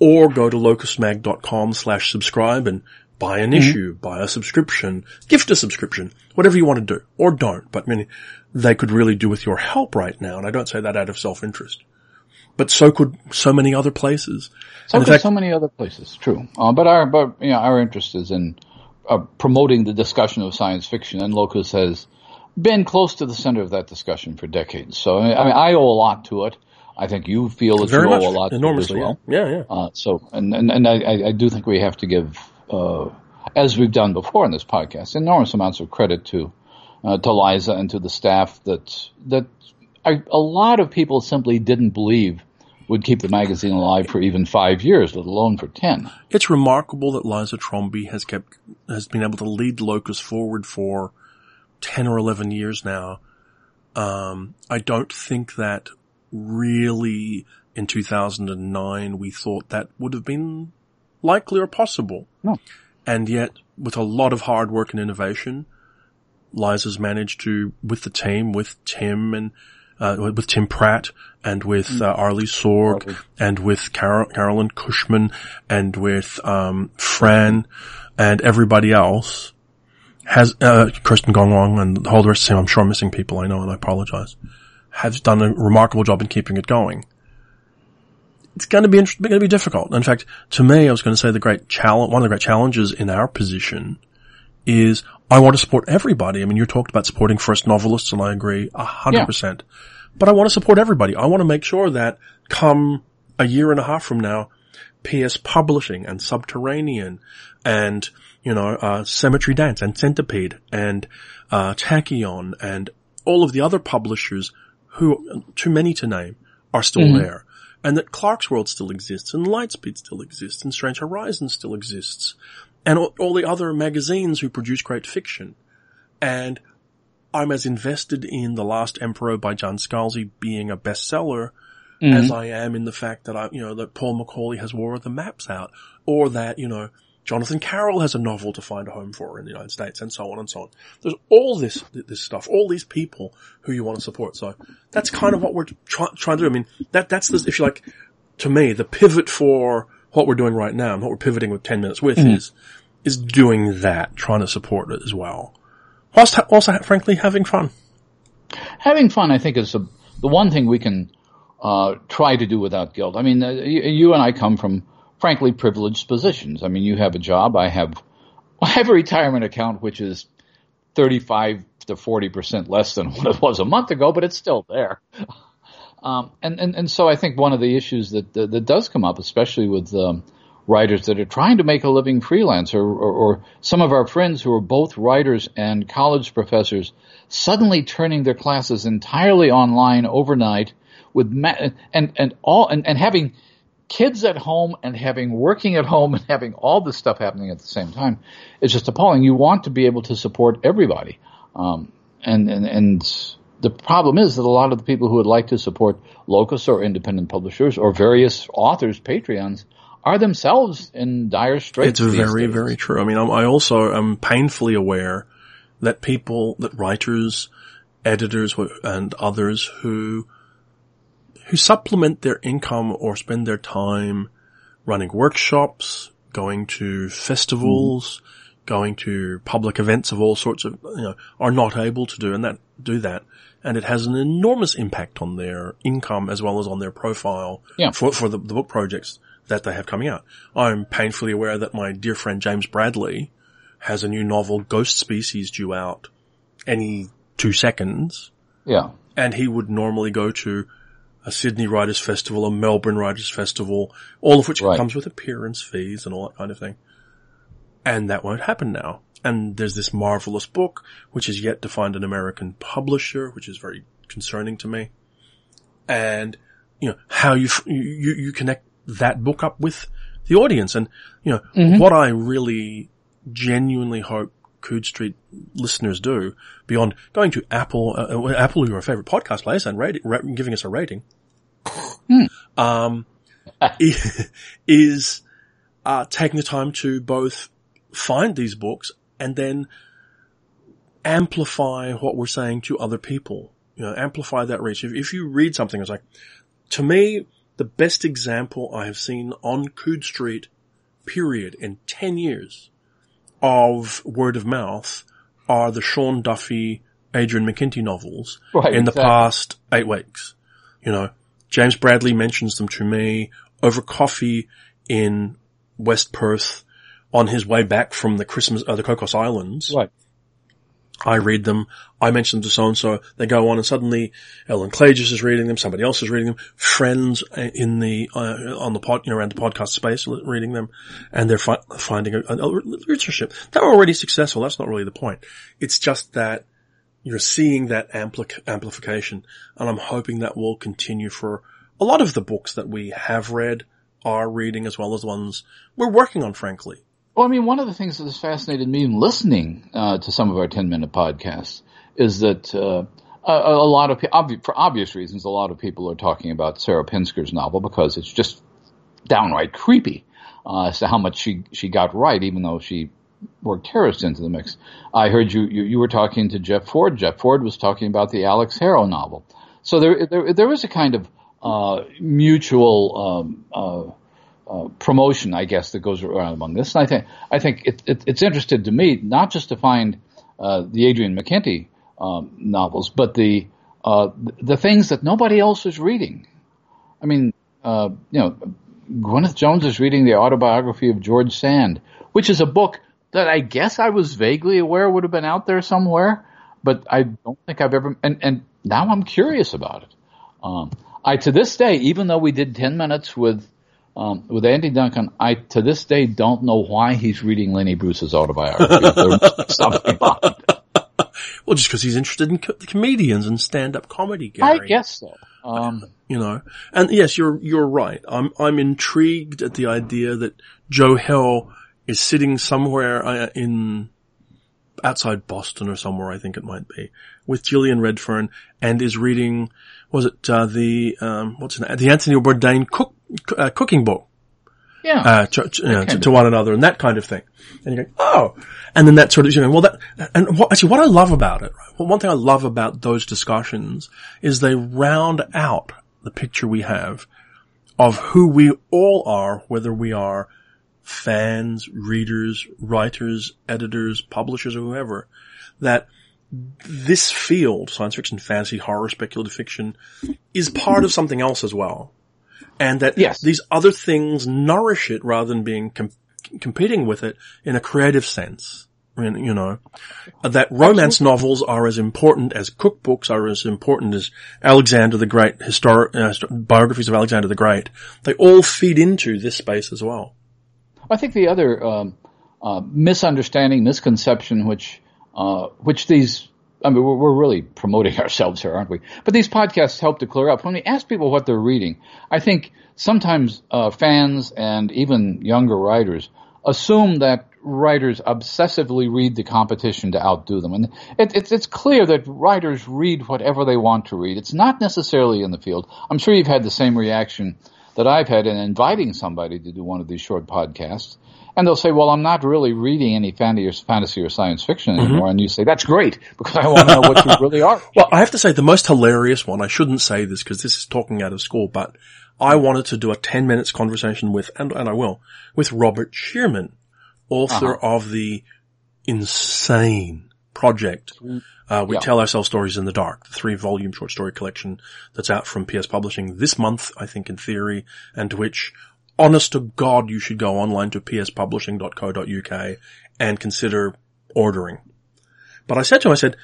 Or go to locusmag.com slash subscribe and buy an mm-hmm. issue, buy a subscription, gift a subscription, whatever you want to do, or don't. But I mean, they could really do with your help right now, and I don't say that out of self-interest. But so could so many other places. So could fact, so many other places, true. Uh, but our, but, you know, our interest is in uh, promoting the discussion of science fiction, and Locus has been close to the center of that discussion for decades. So, I mean, I owe a lot to it. I think you feel that Very you owe a lot enormously, to it as well. Yeah, yeah. Uh, so, and, and, and I, I do think we have to give, uh, as we've done before in this podcast, enormous amounts of credit to uh, to Liza and to the staff that that I, a lot of people simply didn't believe would keep the magazine alive for even five years, let alone for ten. It's remarkable that Liza Trombi has kept has been able to lead Locus forward for ten or eleven years now. Um, I don't think that really in 2009 we thought that would have been likely or possible. No. And yet, with a lot of hard work and innovation, Liza's managed to, with the team, with Tim and uh, with Tim Pratt and with mm. uh, Arley Sorg and with Carol, Carolyn Cushman and with um, Fran and everybody else has uh, Kirsten Gong-Wong and the whole rest of the team. I'm sure I'm missing people. I know, and I apologize. Has done a remarkable job in keeping it going. It's going to be going to be difficult. In fact, to me, I was going to say the great challenge, one of the great challenges in our position is I want to support everybody. I mean, you talked about supporting first novelists and I agree a hundred percent, but I want to support everybody. I want to make sure that come a year and a half from now, PS Publishing and Subterranean and, you know, uh, Cemetery Dance and Centipede and, uh, Tachyon and all of the other publishers who, too many to name, are still mm-hmm. there. And that Clarkesworld still exists and Lightspeed still exists and Strange Horizons still exists and all, all the other magazines who produce great fiction. And I'm as invested in The Last Emperor by John Scalzi being a bestseller mm-hmm. as I am in the fact that I, you know, that Paul McAuley has War of the Maps out or that, you know, Jonathan Carroll has a novel to find a home for in the United States and so on and so on. There's all this, this stuff, all these people who you want to support. So that's kind of what we're try, trying to do. I mean, that, that's the, if you like, to me, the pivot for what we're doing right now and what we're pivoting with 10 minutes with mm-hmm. is is doing that, trying to support it as well. Whilst also, frankly, having fun. Having fun, I think, is a, the one thing we can uh, try to do without guilt. I mean, uh, you, you, and I come from, frankly, privileged positions. I mean, you have a job. I have, I have a retirement account, which is 35 to 40% less than what it was a month ago, but it's still there. Um, and, and, and so I think one of the issues that, that, that does come up, especially with, um, writers that are trying to make a living freelance or, or, or, some of our friends who are both writers and college professors suddenly turning their classes entirely online overnight with ma- and and all and, and having kids at home and having working at home and having all this stuff happening at the same time it's just appalling you want to be able to support everybody um, and and and the problem is that a lot of the people who would like to support locus or independent publishers or various authors patreons are themselves in dire straits. It's very, days. very true. I mean, I also am painfully aware that people, that writers, editors, and others who who supplement their income or spend their time running workshops, going to festivals, mm. going to public events of all sorts of, you know, are not able to do and that do that. And it has an enormous impact on their income as well as on their profile yeah. for, for the, the book projects that they have coming out. I'm painfully aware that my dear friend James Bradley has a new novel, Ghost Species, due out any two seconds. Yeah. And he would normally go to a Sydney Writers Festival, a Melbourne Writers Festival, all of which right. comes with appearance fees and all that kind of thing. And that won't happen now. And there's this marvelous book, which is yet to find an American publisher, which is very concerning to me. And, you know, how you, you, you connect that book up with the audience. And, you know, mm-hmm. what I really genuinely hope Coode Street listeners do beyond going to Apple, uh, uh Apple, are favorite podcast place and rating, ra- giving us a rating, um, is, uh, taking the time to both find these books and then amplify what we're saying to other people. You know, amplify that reach. If, if you read something, it's like, to me, the best example I have seen on Coode Street, period, in 10 years of word of mouth are the Sean Duffy, Adrian McKinty novels right, in exactly. the past eight weeks. You know, James Bradley mentions them to me over coffee in West Perth on his way back from the Christmas, uh, the Cocos Islands. Right. I read them. I mention them to so and so. They go on, and suddenly Ellen Klages is reading them. Somebody else is reading them. Friends in the uh, on the pod, you know, around the podcast space reading them, and they're fi- finding a, a literature. They're already successful. That's not really the point. It's just that you're seeing that ampli- amplification, and I'm hoping that will continue for a lot of the books that we have read, are reading, as well as ones we're working on. Frankly, well, I mean, one of the things that has fascinated me in listening uh, to some of our 10 minute podcasts is that uh, a, a, lot of, obvi- for obvious reasons, a lot of people are talking about Sarah Pinsker's novel because it's just downright creepy uh, as to how much she, she got right, even though she worked terrorists into the mix. I heard you, you, you were talking to Jeff Ford. Jeff Ford was talking about the Alix Harrow novel. So there, there, there is a kind of uh, mutual um, uh, uh, promotion, I guess, that goes around among this. And I think I think it, it, it's interesting to me not just to find uh, the Adrian McKinty um, novels, but the uh, the things that nobody else is reading. I mean, uh, you know, Gwyneth Jones is reading the autobiography of George Sand, which is a book that I guess I was vaguely aware would have been out there somewhere, but I don't think I've ever. And and now I'm curious about it. Um, I to this day, even though we did ten minutes with um, with Andy Duncan, I to this day don't know why he's reading Lenny Bruce's autobiography. something Well, just because he's interested in co- comedians and stand-up comedy, Gary. I guess so. Um, you know, and yes, you're you're right. I'm I'm intrigued at the idea that Joe Hill is sitting somewhere uh, in outside Boston or somewhere, I think it might be, with Gillian Redfearn and is reading, was it, uh, the, um, what's it, the Anthony Bourdain cook, uh, cooking book. Yeah. Uh, to, you know, to, to, one another and that kind of thing. And you go, oh, and then that sort of, you know, well that, and what, actually what I love about it, right? Well, one thing I love about those discussions is they round out the picture we have of who we all are, whether we are fans, readers, writers, editors, publishers, or whoever, that this field, science fiction, fantasy, horror, speculative fiction, is part of something else as well. And that yes. these other things nourish it rather than being com- competing with it in a creative sense. you know, that romance Absolutely. novels are as important as cookbooks are as important as Alexander the Great, historic, uh, biographies of Alexander the Great. They all feed into this space as well. I think the other um, uh, misunderstanding, misconception, which uh, which these I mean, we're, we're, really promoting ourselves here, aren't we? But these podcasts help to clear up. When we ask people what they're reading, I think sometimes uh, fans and even younger writers assume that writers obsessively read the competition to outdo them. And it, it's, it's clear that writers read whatever they want to read. It's not necessarily in the field. I'm sure you've had the same reaction that I've had in inviting somebody to do one of these short podcasts. And they'll say, well, I'm not really reading any fantasy or science fiction mm-hmm. anymore. Mm-hmm. And you say, that's great because I want to know what you really are. Well, I have to say the most hilarious one, I shouldn't say this because this is talking out of school, but I wanted to do a 10 minutes conversation with, and, and I will, with Robert Shearman, author uh-huh. of the insane project mm. Uh, we yeah. tell ourselves stories in the dark, the three volume short story collection that's out from PS Publishing this month, I think in theory, and to which, honest to God, you should go online to pspublishing.co.uk and consider ordering. But I said to him, I said,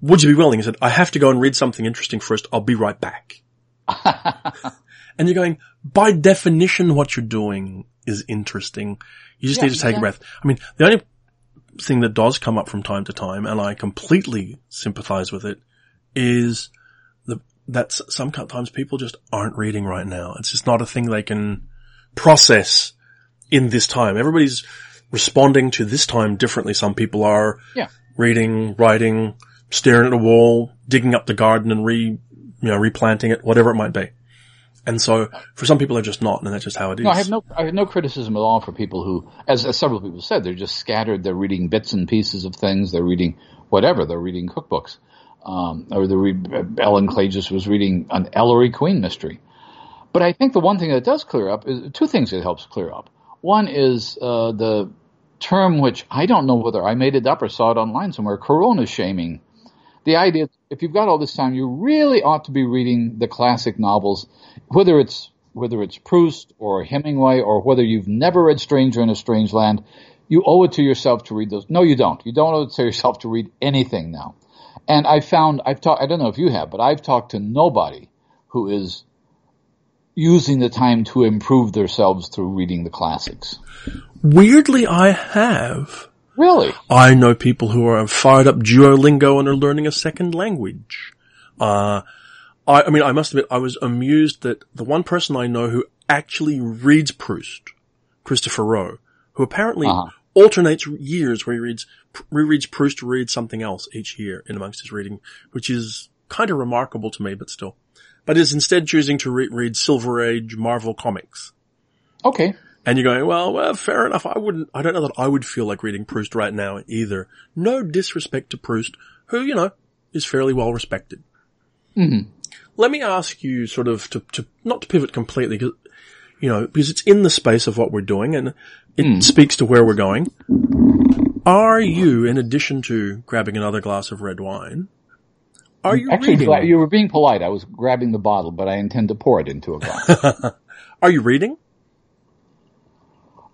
would you be willing? He said, I have to go and read something interesting first. I'll be right back. and you're going, by definition, what you're doing is interesting. You just yeah, need to take yeah. a breath. I mean, the only thing that does come up from time to time, and I completely sympathize with it, is the, that sometimes people just aren't reading right now. It's just not a thing they can process in this time. Everybody's responding to this time differently. Some people are yeah. reading, writing, staring at a wall, digging up the garden and re, you know, replanting it, whatever it might be. And so for some people they're just not, and that's just how it is. No, I have no, I have no criticism at all for people who, as, as several people said, they're just scattered. They're reading bits and pieces of things. They're reading whatever. They're reading cookbooks. Um, or the re- Ellen Klages was reading an Ellery Queen mystery. But I think the one thing that does clear up is two things it helps clear up. One is uh, the term which I don't know whether I made it up or saw it online somewhere, corona shaming. The idea if you've got all this time, you really ought to be reading the classic novels, whether it's whether it's Proust or Hemingway or whether you've never read Stranger in a Strange Land, you owe it to yourself to read those. No, you don't. You don't owe it to yourself to read anything now. And I found I've talked. I don't know if you have, but I've talked to nobody who is using the time to improve themselves through reading the classics. Weirdly, I have. Really? I know people who are fired up Duolingo and are learning a second language. Uh, I, I mean, I must admit, I was amused that the one person I know who actually reads Proust, Christopher Rowe, who apparently uh-huh. alternates years where he reads, rereads Proust, reads something else each year in amongst his reading, which is kind of remarkable to me, but still. But is instead choosing to re- read Silver Age Marvel comics. Okay. And you're going, well, well, fair enough. I wouldn't, I don't know that I would feel like reading Proust right now either. No disrespect to Proust, who, you know, is fairly well respected. Mm-hmm. Let me ask you sort of to, to, not to pivot completely, because, you know, because it's in the space of what we're doing and it mm. speaks to where we're going. Are you, in addition to grabbing another glass of red wine, are you actually reading? you were being polite? I was grabbing the bottle, but I intend to pour it into a glass. are you reading?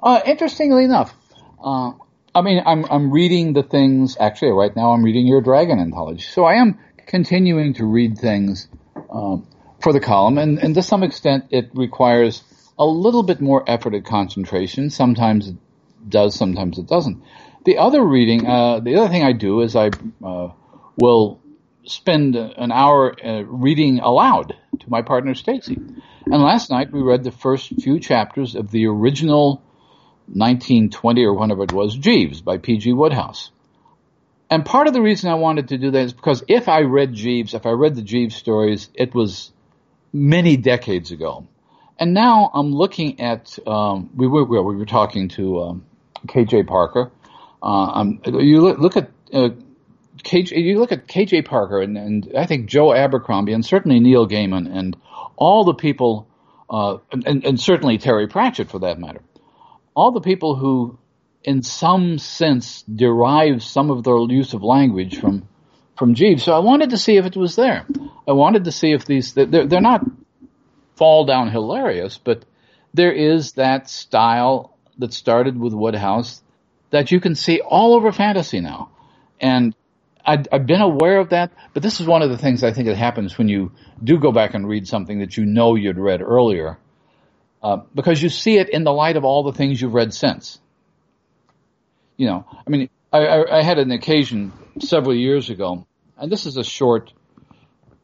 Uh, interestingly enough, uh, I mean, I'm I'm reading the things. Actually, right now, I'm reading your Dragon anthology, so I am continuing to read things um, for the column, and, and to some extent, it requires a little bit more effort and concentration. Sometimes it does, sometimes it doesn't. The other reading, uh, the other thing I do is I uh, will spend an hour uh, reading aloud to my partner Stacy. And last night we read the first few chapters of the original 1920 or whenever it was, Jeeves by P.G. Wodehouse. And part of the reason I wanted to do that is because if I read Jeeves, if I read the Jeeves stories, it was many decades ago. And now I'm looking at, um, we were, we were talking to um, KJ Parker. Uh, you look, look at uh, KJ, you look at KJ Parker and, and, I think Joe Abercrombie and certainly Neil Gaiman and all the people, uh, and, and certainly Terry Pratchett for that matter all the people who, in some sense, derive some of their use of language from from Jeeves. So I wanted to see if it was there. I wanted to see if these they're, they're not fall down hilarious, but there is that style that started with Wodehouse that you can see all over fantasy now, and i have been aware of that. But this is one of the things I think that happens when you do go back and read something that you know you'd read earlier uh, because you see it in the light of all the things you've read since. You know, I mean, I, I, I had an occasion several years ago, and this is a short,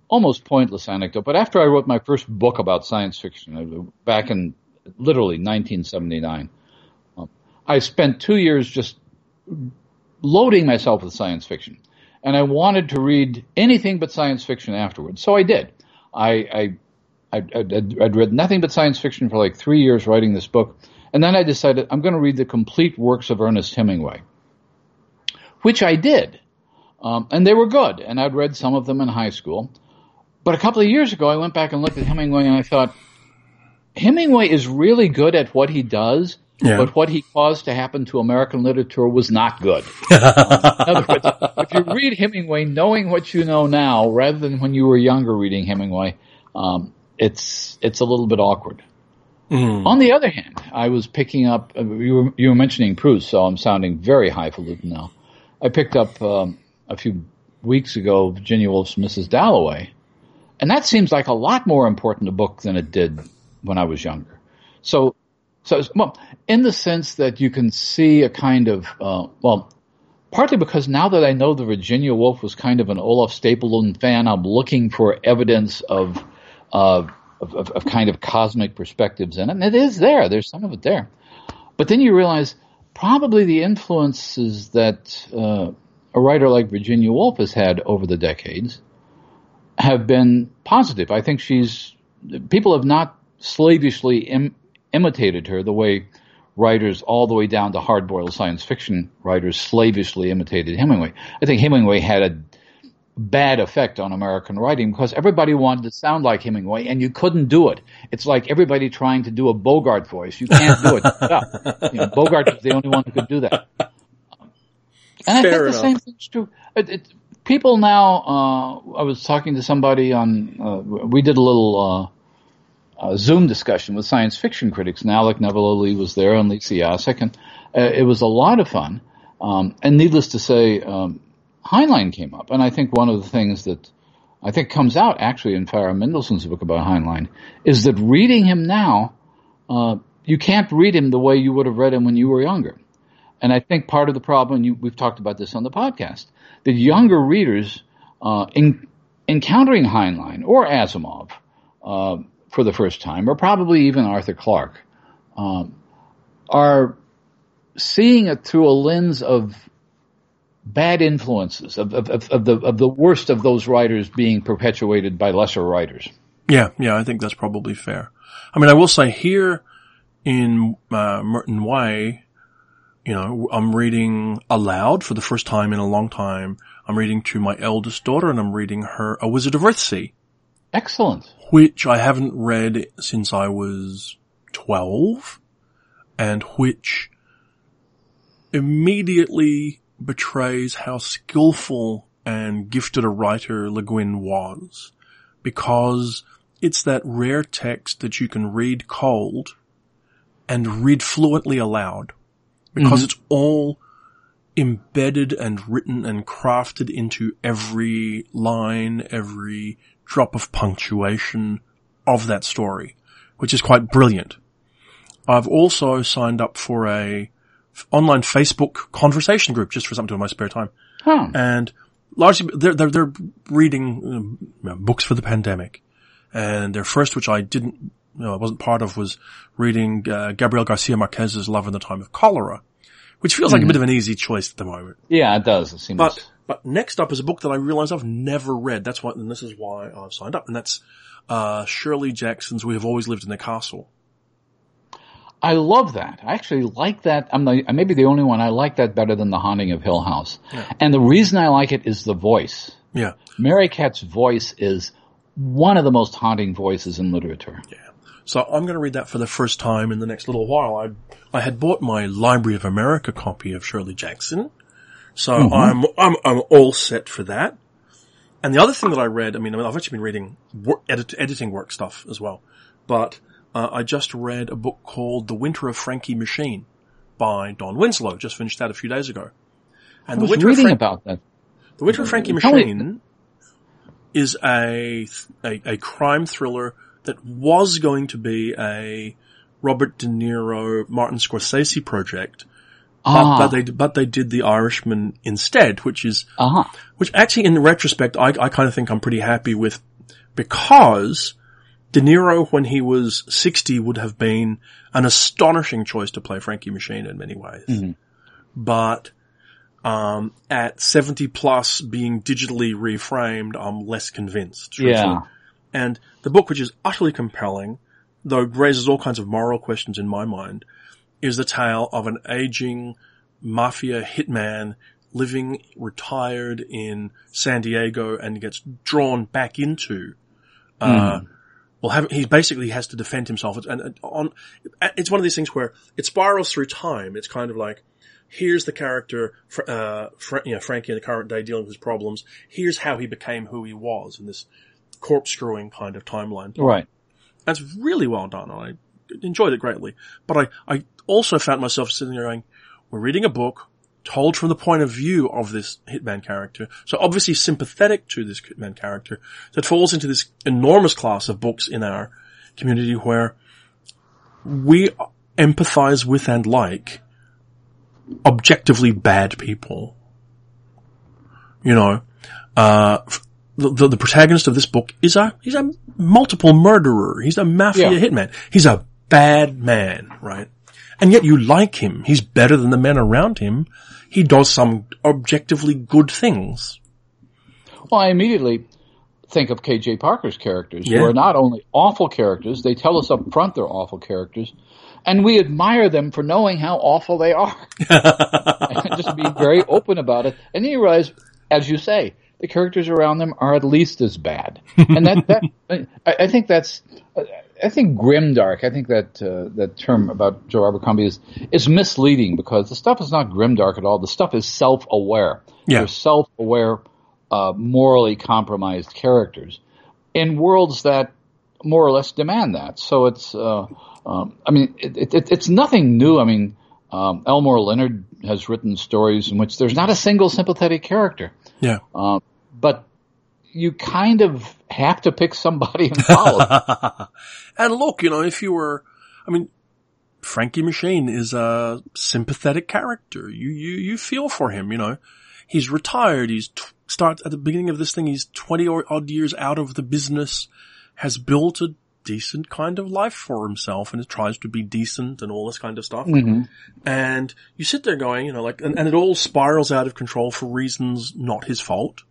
almost pointless anecdote, but after I wrote my first book about science fiction, uh, back in literally 1979, um, I spent two years just loading myself with science fiction. And I wanted to read anything but science fiction afterwards. So I did. I, I I'd, I'd, I'd, read nothing but science fiction for like three years writing this book. And then I decided I'm going to read the complete works of Ernest Hemingway, which I did. Um, and they were good. And I'd read some of them in high school. But a couple of years ago, I went back and looked at Hemingway and I thought, Hemingway is really good at what he does, yeah. but what he caused to happen to American literature was not good. um, in other words, if you read Hemingway knowing what you know now, rather than when you were younger reading Hemingway, um, it's it's a little bit awkward. Mm. On the other hand, I was picking up. Uh, you were you were mentioning Proust, so I'm sounding very highfalutin now. I picked up um, a few weeks ago Virginia Woolf's Mrs. Dalloway, and that seems like a lot more important a book than it did when I was younger. So, so well, in the sense that you can see a kind of uh, well, partly because now that I know the Virginia Woolf was kind of an Olaf Stapledon fan, I'm looking for evidence of of, of, of kind of cosmic perspectives in it. And it is there. There's some of it there. But then you realize probably the influences that uh, a writer like Virginia Woolf has had over the decades have been positive. I think she's people have not slavishly Im- imitated her the way writers all the way down to hard-boiled science fiction writers slavishly imitated Hemingway. I think Hemingway had a bad effect on American writing because everybody wanted to sound like Hemingway and you couldn't do it. It's like everybody trying to do a Bogart voice. You can't do it. you know, Bogart was the only one who could do that. And Fair I think enough. the same thing's true. It, it, people now, uh, I was talking to somebody on, uh, we did a little, uh, Zoom discussion with science fiction critics, and Alec Lee was there, and Lisa Yaszek, and uh, it was a lot of fun. Um, and needless to say, um, Heinlein came up, and I think one of the things that I think comes out actually in Farah Mendlesohn's book about Heinlein is that reading him now, uh, you can't read him the way you would have read him when you were younger. And I think part of the problem, you, we've talked about this on the podcast, that younger readers uh, in, encountering Heinlein or Asimov uh, for the first time, or probably even Arthur Clarke, um, are seeing it through a lens of bad influences of, of, of, the of the worst of those writers being perpetuated by lesser writers. Yeah, yeah, I think that's probably fair. I mean, I will say here in uh, Merton Way, you know, I'm reading aloud for the first time in a long time. I'm reading to my eldest daughter, and I'm reading her A Wizard of Earthsea. Excellent. Which I haven't read since I was twelve, and which immediately betrays how skillful and gifted a writer Le Guin was because it's that rare text that you can read cold and read fluently aloud because mm-hmm. it's all embedded and written and crafted into every line, every drop of punctuation of that story, which is quite brilliant. I've also signed up for a online Facebook conversation group just for something to do in my spare time. Huh. And largely they're, they're, they're reading books for the pandemic. And their first, which I didn't, you know, I wasn't part of, was reading uh, Gabriel Garcia Marquez's Love in the Time of Cholera, which feels mm-hmm. like a mm-hmm. bit of an easy choice at the moment. Yeah, it does. It seems. But, but next up is a book that I realize I've never read. That's why, and this is why I've signed up. And that's, uh, Shirley Jackson's We Have Always Lived in the Castle. I love that. I actually like that. I'm the, I may be the only one. I like that better than The Haunting of Hill House. Yeah. And the reason I like it is the voice. Yeah. Merricat's voice is one of the most haunting voices in literature. Yeah. So I'm going to read that for the first time in the next little while. I I had bought my Library of America copy of Shirley Jackson, so mm-hmm. I'm I'm I'm all set for that. And the other thing that I read, I mean, I've actually been reading work, edit, editing work stuff as well, but uh, I just read a book called The Winter of Frankie Machine by Don Winslow. Just finished that a few days ago. And I was the Winter reading Frank- about that. The Winter of Frankie Machine is a, a, a crime thriller that was going to be a Robert De Niro, Martin Scorsese project. But, but, they but they did the Irishman instead, which is uh-huh. which actually in retrospect I I kind of think I'm pretty happy with because De Niro, when he was 60, would have been an astonishing choice to play Frankie Machine in many ways. Mm-hmm. But, um, at 70 plus being digitally reframed, I'm less convinced. Yeah. And the book, which is utterly compelling, though raises all kinds of moral questions in my mind, is the tale of an aging mafia hitman living retired in San Diego and gets drawn back into, uh, mm well, he basically has to defend himself. And on, it's one of these things where it spirals through time. It's kind of like, here's the character, uh, you know, Frankie in the current day dealing with his problems. Here's how he became who he was in this corkscrewing kind of timeline. Right. That's really well done. I enjoyed it greatly. But I, I also found myself sitting there going, we're reading a book told from the point of view of this hitman character. So obviously sympathetic to this hitman character that falls into this enormous class of books in our community where we empathize with and like objectively bad people. You know, uh, the, the, the, protagonist of this book is a, he's a multiple murderer. He's a mafia yeah. hitman. He's a bad man, right? And yet you like him. He's better than the men around him he does some objectively good things. Well, I immediately think of KJ Parker's characters, yeah. who are not only awful characters, they tell us up front they're awful characters, and we admire them for knowing how awful they are. and just be very open about it. And then you realize, as you say, the characters around them are at least as bad. And that, that I, I, think that's, I think grimdark, I think that, uh, that term about Joe Abercrombie is, is misleading because the stuff is not grimdark at all. The stuff is self-aware. Yeah. They're self-aware, uh, morally compromised characters in worlds that more or less demand that. So it's, uh, um, I mean, it, it, it's nothing new. I mean, um, Elmore Leonard has written stories in which there's not a single sympathetic character. Yeah. Um, but you kind of have to pick somebody and follow. and look, you know, if you were, I mean, Frankie Machine is a sympathetic character. You, you, you feel for him, you know. He's retired. He's t- starts at the beginning of this thing. He's 20 or odd years out of the business, has built a decent kind of life for himself and tries to be decent and all this kind of stuff. Mm-hmm. And you sit there going, you know, like, and, and it all spirals out of control for reasons not his fault,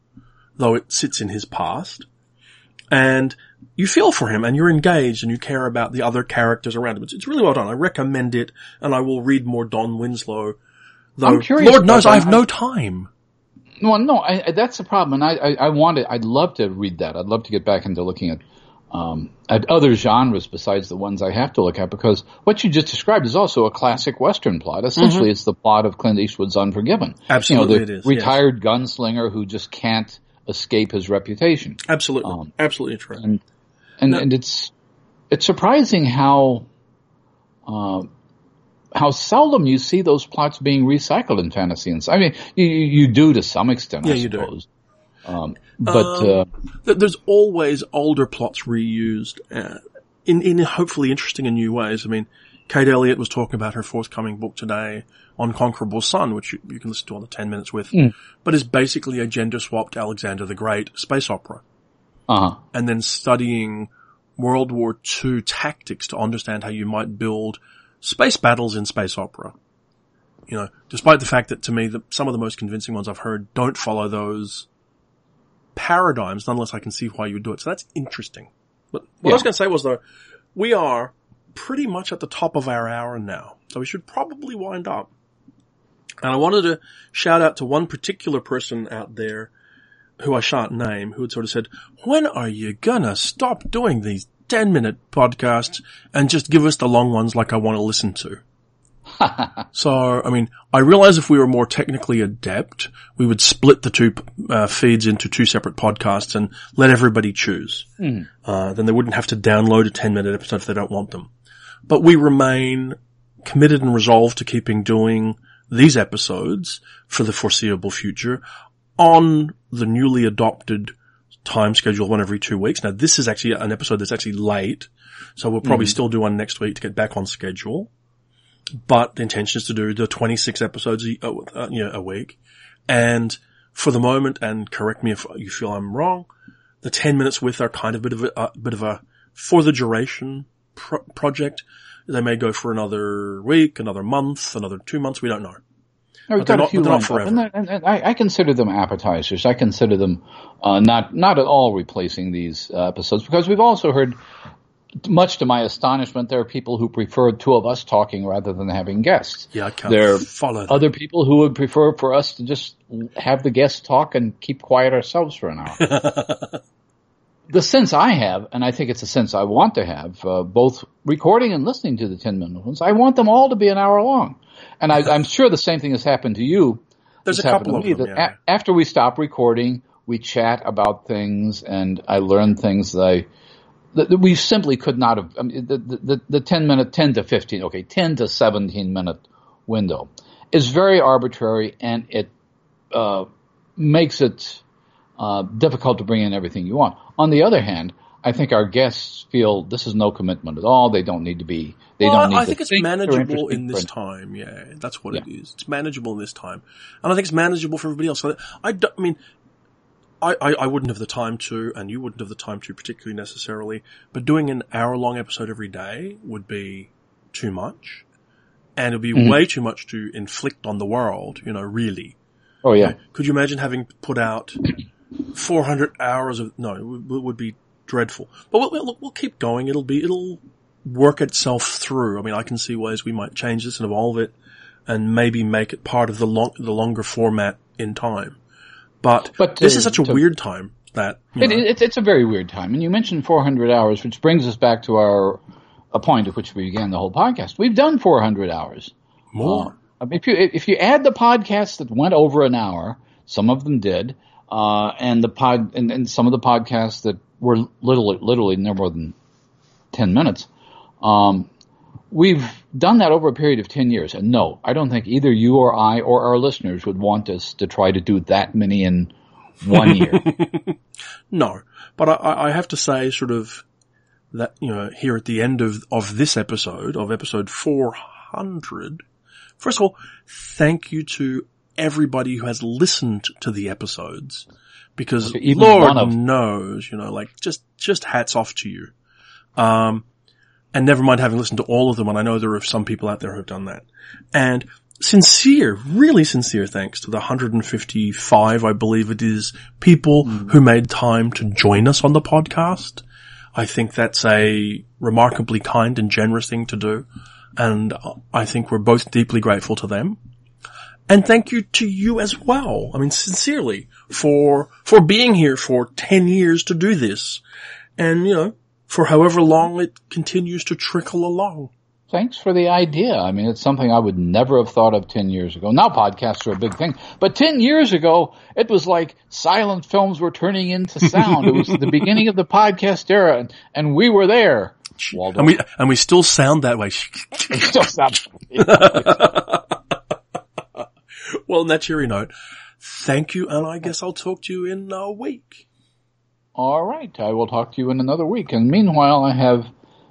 though it sits in his past. And you feel for him and you're engaged and you care about the other characters around him. It's, it's really well done. I recommend it and I will read more Don Winslow. Though, I'm curious Lord knows I have no time. Well, no, I, that's the problem. And I, I, I wanted, I'd love to read that. I'd love to get back into looking at um, at other genres besides the ones I have to look at because what you just described is also a classic Western plot. Essentially, mm-hmm. it's the plot of Clint Eastwood's Unforgiven. Absolutely, you know, the it is. Retired yes. gunslinger who just can't escape his reputation. Absolutely, um, absolutely true. And and, no. and, it's it's surprising how uh, how seldom you see those plots being recycled in fantasy. And I mean, you, you do to some extent, yeah, I suppose. Um, but um, uh, there's always older plots reused uh, in in hopefully interesting and new ways. I mean, Kate Elliott was talking about her forthcoming book today, Unconquerable Sun, which you, you can listen to on the ten minutes with, mm. but is basically a gender swapped Alexander the Great space opera, uh-huh. and then studying World War II tactics to understand how you might build space battles in space opera. You know, despite the fact that to me, the, some of the most convincing ones I've heard don't follow those paradigms unless I can see why you would do it. So that's interesting. But what yeah. I was going to say was though, we are pretty much at the top of our hour now. So we should probably wind up. And I wanted to shout out to one particular person out there who I shan't name, who had sort of said, when are you gonna stop doing these 10 minute podcasts and just give us the long ones like I want to listen to? so, I mean, I realize if we were more technically adept, we would split the two uh, feeds into two separate podcasts and let everybody choose. Mm. Uh, then they wouldn't have to download a 10 minute episode if they don't want them. But we remain committed and resolved to keeping doing these episodes for the foreseeable future on the newly adopted time schedule one every two weeks. Now this is actually an episode that's actually late, so we'll probably mm. still do one next week to get back on schedule but the intention is to do the 26 episodes a, uh, you know, a week. And for the moment, and correct me if you feel I'm wrong, the 10 minutes with are kind of a bit of a, a bit of a, for the duration pro- project. They may go for another week, another month, another two months. We don't know. No, we've got a few not, forever. And, and, and I, I, consider them appetizers. I consider them uh, not not at all replacing these uh, episodes because we've also heard much to my astonishment, there are people who prefer two of us talking rather than having guests. Yeah, I can't there follow that. other people who would prefer for us to just have the guests talk and keep quiet ourselves for an hour. the sense I have, and I think it's a sense I want to have, uh, both recording and listening to the 10 minute ones, I want them all to be an hour long. And I, am sure the same thing has happened to you. There's a couple of them, yeah. a- after we stop recording, we chat about things and I learn things that I, we simply could not have, I mean, the, the, the 10 minute, 10 to 15, okay, 10 to 17 minute window is very arbitrary and it, uh, makes it, uh, difficult to bring in everything you want. On the other hand, I think our guests feel this is no commitment at all. They don't need to be. They well, don't need I think it's think manageable in this time. Yeah, that's what yeah. it is. It's manageable in this time, and I think it's manageable for everybody else. So I, I mean, I, I, I, wouldn't have the time to, and you wouldn't have the time to particularly necessarily, but doing an hour long episode every day would be too much. And it would be mm-hmm. way too much to inflict on the world, you know, really. Oh yeah. Could you imagine having put out 400 hours of, no, it would, it would be dreadful. But we'll, we'll, we'll, keep going. It'll be, it'll work itself through. I mean, I can see ways we might change this and evolve it and maybe make it part of the long, the longer format in time. But, but this is such a to, weird time that, it, it's, it's a very weird time. And you mentioned 400 hours, which brings us back to our, a point at which we began the whole podcast. We've done 400 hours. More. Uh, if you, if you add the podcasts that went over an hour, some of them did, uh, and the pod, and, and some of the podcasts that were literally, literally no more than 10 minutes. Um, we've done that over a period of 10 years. And no, I don't think either you or I or our listeners would want us to try to do that many in one year. no, but I, I, have to say sort of that, you know, here at the end of, of this episode, of episode 400, first of all, thank you to everybody who has listened to the episodes because Lord knows, you know, like just, just hats off to you. Um, and never mind having listened to all of them. And I know there are some people out there who have done that and sincere, really sincere thanks to the 155, I believe it is, people mm. who made time to join us on the podcast. I think that's a remarkably kind and generous thing to do. And I think we're both deeply grateful to them. And thank you to you as well. I mean, sincerely for, for being here for 10 years to do this. And, you know, for however long it continues to trickle along. Thanks for the idea. I mean, it's something I would never have thought of 10 years ago. Now podcasts are a big thing, but 10 years ago, it was like silent films were turning into sound. it was the beginning of the podcast era and, and we were there. Waldo. And we, and we still sound that way. still sound well, on that cheery note, thank you, and I guess I'll talk to you in a week. All right, I will talk to you in another week. And meanwhile, I have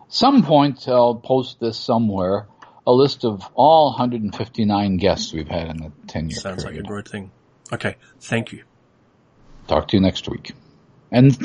some point I'll post this somewhere. A list of all 159 guests we've had in the 10 year Sounds period. like a great thing. Okay, thank you. Talk to you next week. And